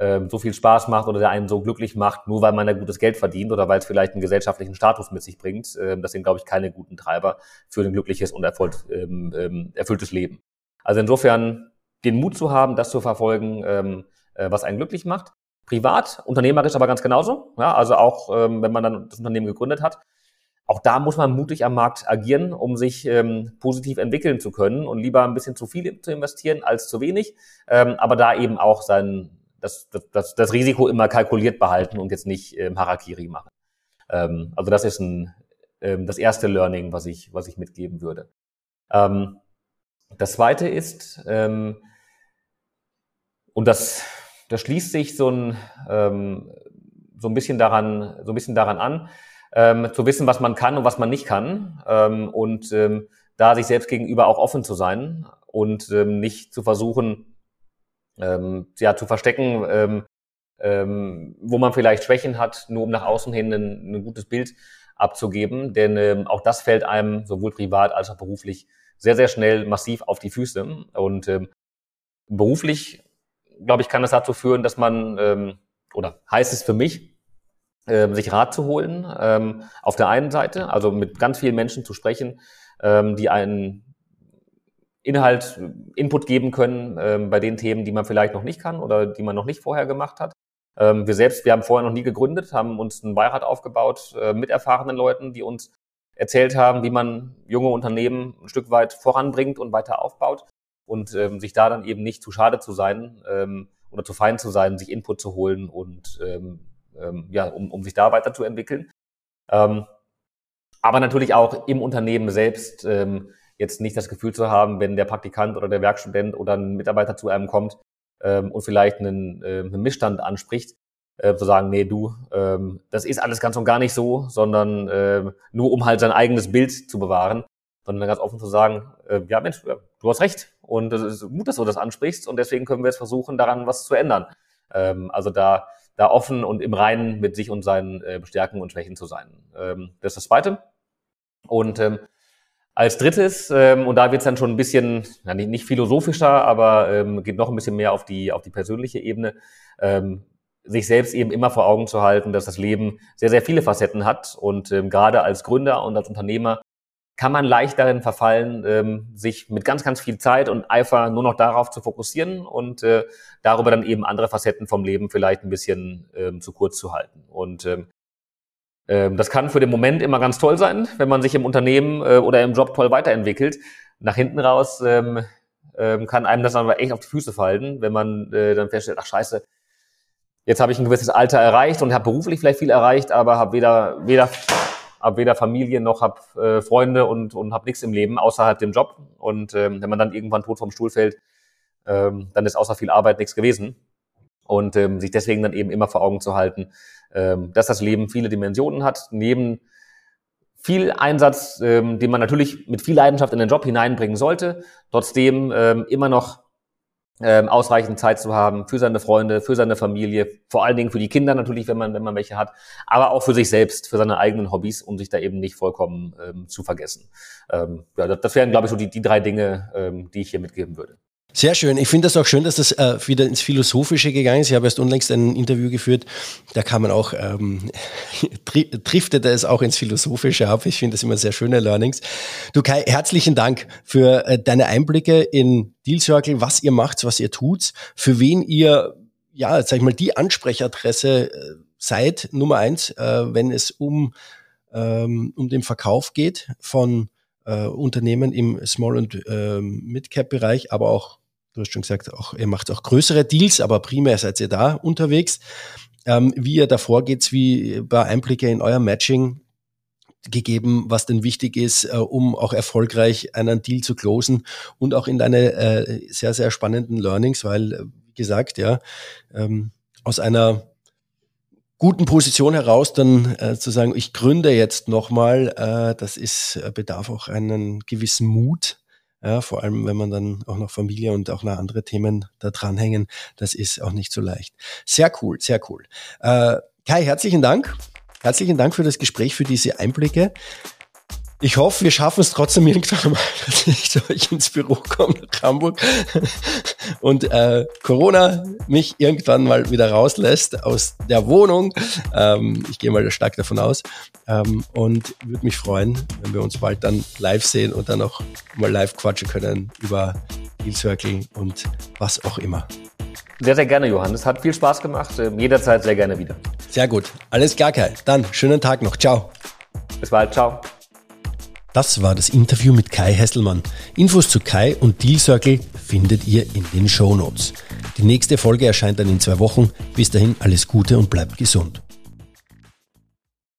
[SPEAKER 1] ähm, so viel Spaß macht oder der einen so glücklich macht, nur weil man da gutes Geld verdient oder weil es vielleicht einen gesellschaftlichen Status mit sich bringt. Ähm, das sind, glaube ich, keine guten Treiber für ein glückliches und erfüllt, ähm, erfülltes Leben. Also insofern den Mut zu haben, das zu verfolgen, ähm, äh, was einen glücklich macht. Privat, unternehmerisch aber ganz genauso. Ja, also auch, ähm, wenn man dann das Unternehmen gegründet hat. Auch da muss man mutig am Markt agieren, um sich ähm, positiv entwickeln zu können und lieber ein bisschen zu viel zu investieren als zu wenig. Ähm, aber da eben auch sein, das, das, das Risiko immer kalkuliert behalten und jetzt nicht ähm, Harakiri machen. Ähm, also das ist ein, ähm, das erste Learning, was ich, was ich mitgeben würde. Ähm, das zweite ist, ähm, und das, das schließt sich so ein, ähm, so ein bisschen daran, so ein bisschen daran an, ähm, zu wissen, was man kann und was man nicht kann ähm, und ähm, da sich selbst gegenüber auch offen zu sein und ähm, nicht zu versuchen, ähm, ja, zu verstecken, ähm, ähm, wo man vielleicht Schwächen hat, nur um nach außen hin ein, ein gutes Bild abzugeben. Denn ähm, auch das fällt einem sowohl privat als auch beruflich sehr, sehr schnell massiv auf die Füße. Und ähm, beruflich glaube ich, kann das dazu führen, dass man, ähm, oder heißt es für mich, ähm, sich Rat zu holen, ähm, auf der einen Seite, also mit ganz vielen Menschen zu sprechen, ähm, die einen Inhalt, Input geben können ähm, bei den Themen, die man vielleicht noch nicht kann oder die man noch nicht vorher gemacht hat. Ähm, wir selbst, wir haben vorher noch nie gegründet, haben uns einen Beirat aufgebaut äh, mit erfahrenen Leuten, die uns erzählt haben, wie man junge Unternehmen ein Stück weit voranbringt und weiter aufbaut und ähm, sich da dann eben nicht zu schade zu sein ähm, oder zu fein zu sein, sich Input zu holen und ähm, ähm, ja, um, um sich da weiterzuentwickeln. Ähm, aber natürlich auch im Unternehmen selbst ähm, jetzt nicht das Gefühl zu haben, wenn der Praktikant oder der Werkstudent oder ein Mitarbeiter zu einem kommt ähm, und vielleicht einen, äh, einen Missstand anspricht, äh, zu sagen, nee, du, ähm, das ist alles ganz und gar nicht so, sondern äh, nur um halt sein eigenes Bild zu bewahren, sondern ganz offen zu sagen, äh, ja Mensch, du hast recht und es ist gut, dass du das ansprichst und deswegen können wir jetzt versuchen, daran was zu ändern. Ähm, also da, da offen und im Reinen mit sich und seinen äh, Stärken und Schwächen zu sein. Ähm, das ist das Zweite. Und ähm, als drittes, ähm, und da wird es dann schon ein bisschen, ja, nicht, nicht philosophischer, aber ähm, geht noch ein bisschen mehr auf die, auf die persönliche Ebene, ähm, sich selbst eben immer vor Augen zu halten, dass das Leben sehr, sehr viele Facetten hat und ähm, gerade als Gründer und als Unternehmer kann man leicht darin verfallen, ähm, sich mit ganz, ganz viel Zeit und Eifer nur noch darauf zu fokussieren und äh, darüber dann eben andere Facetten vom Leben vielleicht ein bisschen ähm, zu kurz zu halten. Und ähm, ähm, das kann für den Moment immer ganz toll sein, wenn man sich im Unternehmen äh, oder im Job toll weiterentwickelt. Nach hinten raus ähm, ähm, kann einem das aber echt auf die Füße fallen, wenn man äh, dann feststellt, ach scheiße, jetzt habe ich ein gewisses Alter erreicht und habe beruflich vielleicht viel erreicht, aber habe weder, weder habe weder Familie noch habe äh, Freunde und, und habe nichts im Leben außerhalb dem Job. Und ähm, wenn man dann irgendwann tot vom Stuhl fällt, ähm, dann ist außer viel Arbeit nichts gewesen. Und ähm, sich deswegen dann eben immer vor Augen zu halten, ähm, dass das Leben viele Dimensionen hat, neben viel Einsatz, ähm, den man natürlich mit viel Leidenschaft in den Job hineinbringen sollte, trotzdem ähm, immer noch ähm, ausreichend Zeit zu haben für seine Freunde, für seine Familie, vor allen Dingen für die Kinder natürlich, wenn man, wenn man welche hat, aber auch für sich selbst, für seine eigenen Hobbys, um sich da eben nicht vollkommen ähm, zu vergessen. Ähm, ja, das, das wären, glaube ich, so die, die drei Dinge, ähm, die ich hier mitgeben würde.
[SPEAKER 2] Sehr schön. Ich finde das auch schön, dass das äh, wieder ins Philosophische gegangen ist. Ich habe erst unlängst ein Interview geführt, da kann man auch, ähm, [laughs] tri triftete es auch ins Philosophische ab. Ich finde das immer sehr schöne Learnings. Du Kai, herzlichen Dank für äh, deine Einblicke in Deal Circle, was ihr macht, was ihr tut, für wen ihr, ja, sag ich mal, die Ansprechadresse äh, seid, Nummer eins, äh, wenn es um, ähm, um den Verkauf geht von äh, Unternehmen im Small- und äh, Mid-Cap-Bereich, aber auch Du hast schon gesagt, auch, ihr macht auch größere Deals, aber primär seid ihr da unterwegs. Ähm, wie ihr da vorgeht, wie paar Einblicke in euer Matching gegeben, was denn wichtig ist, äh, um auch erfolgreich einen Deal zu closen und auch in deine äh, sehr, sehr spannenden Learnings, weil, äh, wie gesagt, ja, ähm, aus einer guten Position heraus dann äh, zu sagen, ich gründe jetzt nochmal, äh, das ist, äh, bedarf auch einen gewissen Mut, ja, vor allem, wenn man dann auch noch Familie und auch noch andere Themen da dranhängen, das ist auch nicht so leicht. Sehr cool, sehr cool. Äh, Kai, herzlichen Dank. Herzlichen Dank für das Gespräch, für diese Einblicke. Ich hoffe, wir schaffen es trotzdem irgendwann mal, [laughs] dass ich zu euch ins Büro komme nach Hamburg [laughs] und äh, Corona mich irgendwann mal wieder rauslässt aus der Wohnung. Ähm, ich gehe mal stark davon aus ähm, und würde mich freuen, wenn wir uns bald dann live sehen und dann auch mal live quatschen können über Deal Circle und was auch immer.
[SPEAKER 1] Sehr, sehr gerne, Johannes. Hat viel Spaß gemacht. Ähm, jederzeit sehr gerne wieder.
[SPEAKER 2] Sehr gut. Alles klar, Kai. Dann schönen Tag noch. Ciao.
[SPEAKER 1] Bis bald. Ciao.
[SPEAKER 2] Das war das Interview mit Kai Hesselmann. Infos zu Kai und Deal Circle findet ihr in den Show Notes. Die nächste Folge erscheint dann in zwei Wochen. Bis dahin alles Gute und bleibt gesund.